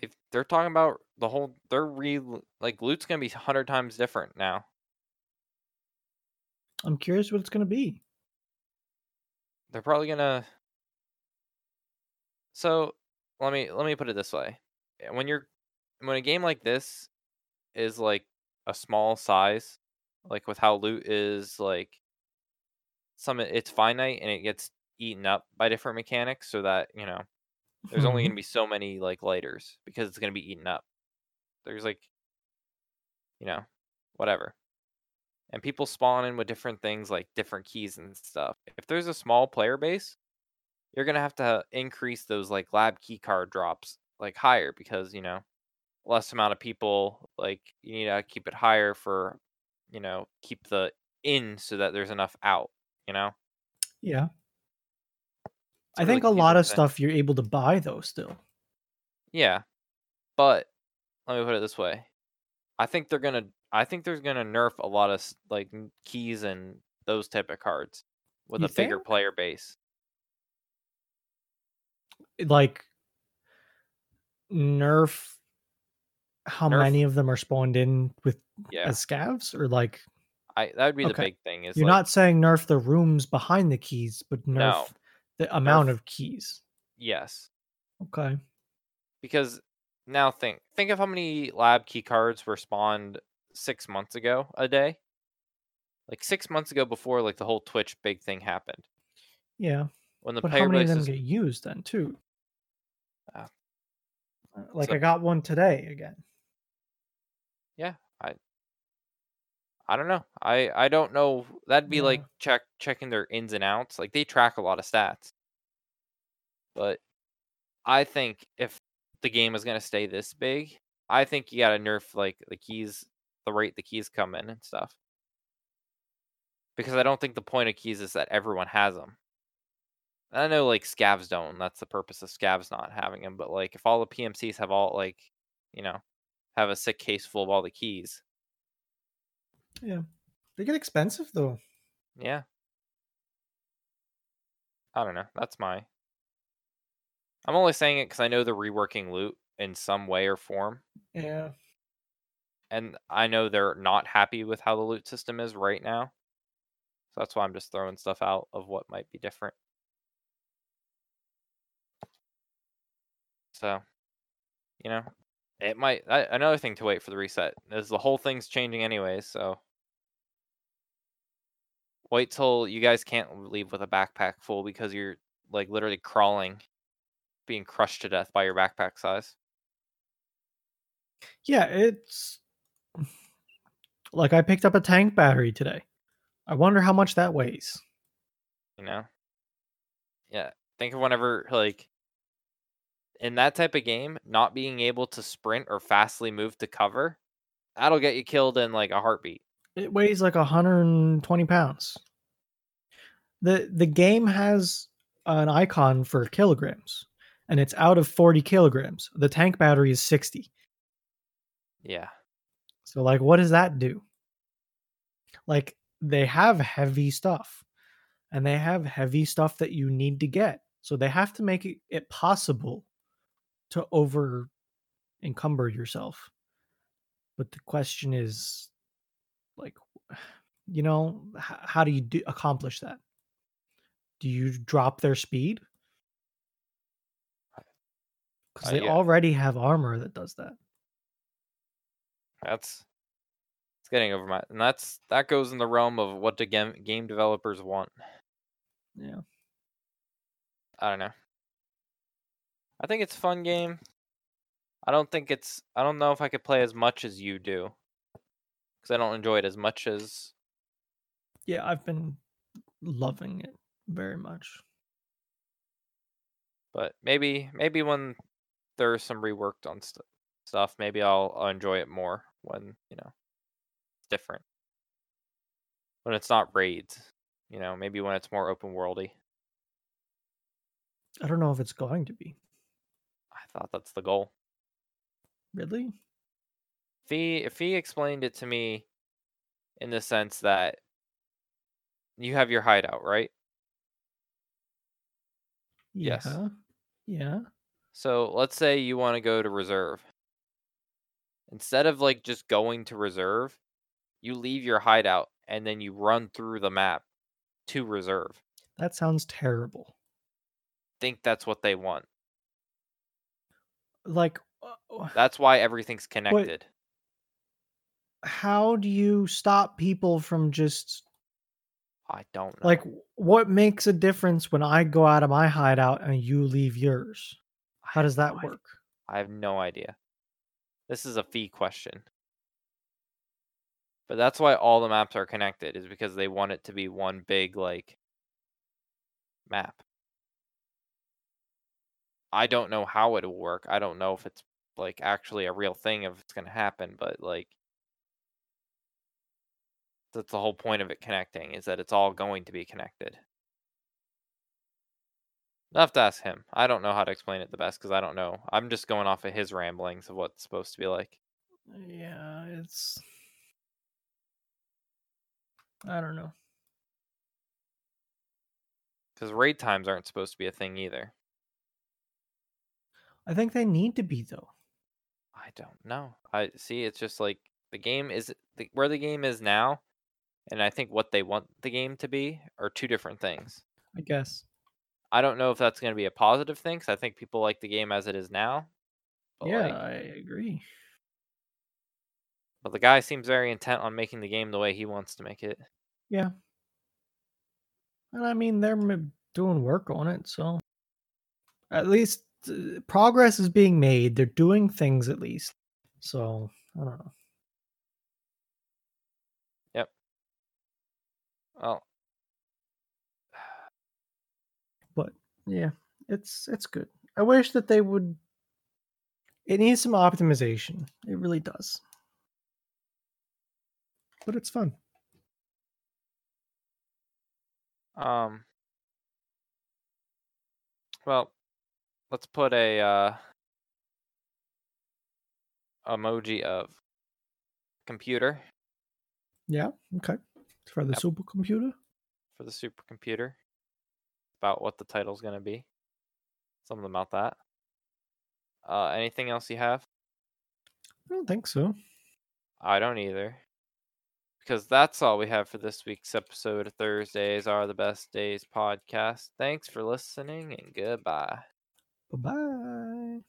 [SPEAKER 1] they they're talking about the whole they're re like loot's gonna be hundred times different now.
[SPEAKER 2] I'm curious what it's gonna be.
[SPEAKER 1] They're probably gonna. So let me let me put it this way: Eh, when you're when a game like this is like a small size, like with how loot is like some it's finite and it gets eaten up by different mechanics, so that you know there's only
[SPEAKER 2] Mhm.
[SPEAKER 1] gonna be so many like lighters because it's gonna be eaten up. There's like, you know, whatever. And people spawn in with different things like different keys and stuff. If there's a small player base, you're gonna have to increase those like lab key card drops like higher because you know less amount of people like you need to keep it higher for you know keep the in so that there's enough out you know
[SPEAKER 2] Yeah, I
[SPEAKER 1] really
[SPEAKER 2] think a lot of
[SPEAKER 1] thing.
[SPEAKER 2] stuff you're able to buy though. Still,
[SPEAKER 1] yeah but let me put it this way i think they're gonna i think there's gonna nerf a lot of like keys and those type of cards with
[SPEAKER 2] You
[SPEAKER 1] a bigger player base
[SPEAKER 2] like nerf how
[SPEAKER 1] Nerf-
[SPEAKER 2] many of them are spawned in with
[SPEAKER 1] yeah
[SPEAKER 2] as scavs, or like
[SPEAKER 1] i that would be the big thing is
[SPEAKER 2] you're
[SPEAKER 1] like,
[SPEAKER 2] not saying nerf the rooms behind the keys, but nerf
[SPEAKER 1] No.
[SPEAKER 2] The amount of keys.
[SPEAKER 1] yes
[SPEAKER 2] Okay.
[SPEAKER 1] because now think think of how many lab key cards were spawned six months ago a day like six months ago before like the whole twitch big thing happened
[SPEAKER 2] Yeah.
[SPEAKER 1] when the
[SPEAKER 2] But how
[SPEAKER 1] player
[SPEAKER 2] many of them
[SPEAKER 1] is
[SPEAKER 2] get used then too?
[SPEAKER 1] Uh,
[SPEAKER 2] Uh, like
[SPEAKER 1] so-
[SPEAKER 2] I got one today again.
[SPEAKER 1] Yeah, I don't know. I i don't know. That'd be like check checking their ins and outs. Like they track a lot of stats. But i think if the game is going to stay this big i think you got to nerf like the keys the rate the keys come in and stuff. Because i don't think the point of keys is that everyone has them I know like scavs don't. and That's the purpose of scavs not having them. But like if all the PMCs have all like, you know, have a sick case full of all the keys,
[SPEAKER 2] They get expensive though.
[SPEAKER 1] yeah. I don't know. That's my. I'm only saying it because I know they're reworking loot in some way or form,
[SPEAKER 2] Yeah.
[SPEAKER 1] and I know they're not happy with how the loot system is right now. So that's why I'm just throwing stuff out of what might be different. So, you know, it might. I, another thing to wait for the reset is the whole thing's changing anyways. So, wait till you guys can't leave with a backpack full because you're like literally crawling, being crushed to death by your backpack size.
[SPEAKER 2] Yeah, it's [sighs] like I picked up a tank battery today. I wonder how much that weighs.
[SPEAKER 1] You know. Yeah. Think of whenever like. In that type of game, not being able to sprint or fastly move to cover, that'll get you killed in like a heartbeat.
[SPEAKER 2] It weighs like 120 pounds. The the game has an icon for kilograms, and it's out of 40 kilograms. The tank battery is 60.
[SPEAKER 1] Yeah.
[SPEAKER 2] So like what does that do? Like they have heavy stuff. And they have heavy stuff that you need to get. So they have to make it, it possible to over encumber yourself. But the question is like [sighs] you know, h- how do you do, accomplish that? Do you drop their speed? Cuz
[SPEAKER 1] Uh,
[SPEAKER 2] they
[SPEAKER 1] yeah.
[SPEAKER 2] already have armor that does that.
[SPEAKER 1] That's it's getting over my and that's that goes in the realm of what the game game developers want.
[SPEAKER 2] Yeah.
[SPEAKER 1] I don't know. I think it's a fun game. I don't think it's. I don't know if I could play as much as you do, because I don't enjoy it as much as.
[SPEAKER 2] Yeah, I've been loving it very much.
[SPEAKER 1] But maybe, maybe when there's some reworked on st- stuff, maybe I'll, I'll enjoy it more when you know it's different. When it's not raids, you know, maybe when it's more open worldy.
[SPEAKER 2] I don't know if it's going to be.
[SPEAKER 1] I thought that's the goal.
[SPEAKER 2] Really?
[SPEAKER 1] If he if he explained it to me in the sense that you have your hideout, right? Yes.
[SPEAKER 2] Yeah. Yeah.
[SPEAKER 1] So let's say you want to go to reserve. Instead of like just going to reserve, you leave your hideout and then you run through the map to reserve.
[SPEAKER 2] That sounds terrible.
[SPEAKER 1] Think that's what they want.
[SPEAKER 2] Like uh,
[SPEAKER 1] That's why everything's connected.
[SPEAKER 2] how do you stop people from just
[SPEAKER 1] I don't know.
[SPEAKER 2] like what makes a difference when I go out of my hideout and you leave yours? How does that
[SPEAKER 1] no idea.
[SPEAKER 2] work?
[SPEAKER 1] I have no idea. This is a fee question. But that's why all the maps are connected, is because they want it to be one big like map. I don't know how it will work. I don't know if it's like actually a real thing if it's gonna happen, but like that's the whole point of it connecting, is that it's all going to be connected. I'll have to ask him. I don't know how to explain it the best because I don't know. I'm just going off of his ramblings of what it's supposed to be like.
[SPEAKER 2] Yeah, it's I don't know.
[SPEAKER 1] Because raid times aren't supposed to be a thing either.
[SPEAKER 2] I think they need to be though.
[SPEAKER 1] I don't know. I see. It's just like the game is the, where the game is now, and I think what they want the game to be are two different things.
[SPEAKER 2] I guess.
[SPEAKER 1] I don't know if that's going to be a positive thing. Cause I think people like the game as it is now.
[SPEAKER 2] Yeah,
[SPEAKER 1] like,
[SPEAKER 2] I agree.
[SPEAKER 1] but the guy seems very intent on making the game the way he wants to make it.
[SPEAKER 2] Yeah. And I mean, they're doing work on it, so at least progress is being made. They're doing things at least. So I don't know. Yep.
[SPEAKER 1] Well,
[SPEAKER 2] But yeah, it's it's good. I wish that they would. It needs some optimization. It really does. But it's fun.
[SPEAKER 1] um, well, let's put a uh, emoji of computer
[SPEAKER 2] Yeah. Okay. For the
[SPEAKER 1] Yep.
[SPEAKER 2] supercomputer.
[SPEAKER 1] for the supercomputer. About what the title's going to be. Something about that. Uh, anything else you have?
[SPEAKER 2] I don't think so.
[SPEAKER 1] I don't either. Because that's all we have for this week's episode of Thursdays Are the Best Days podcast. Thanks for listening and goodbye.
[SPEAKER 2] Bye bye.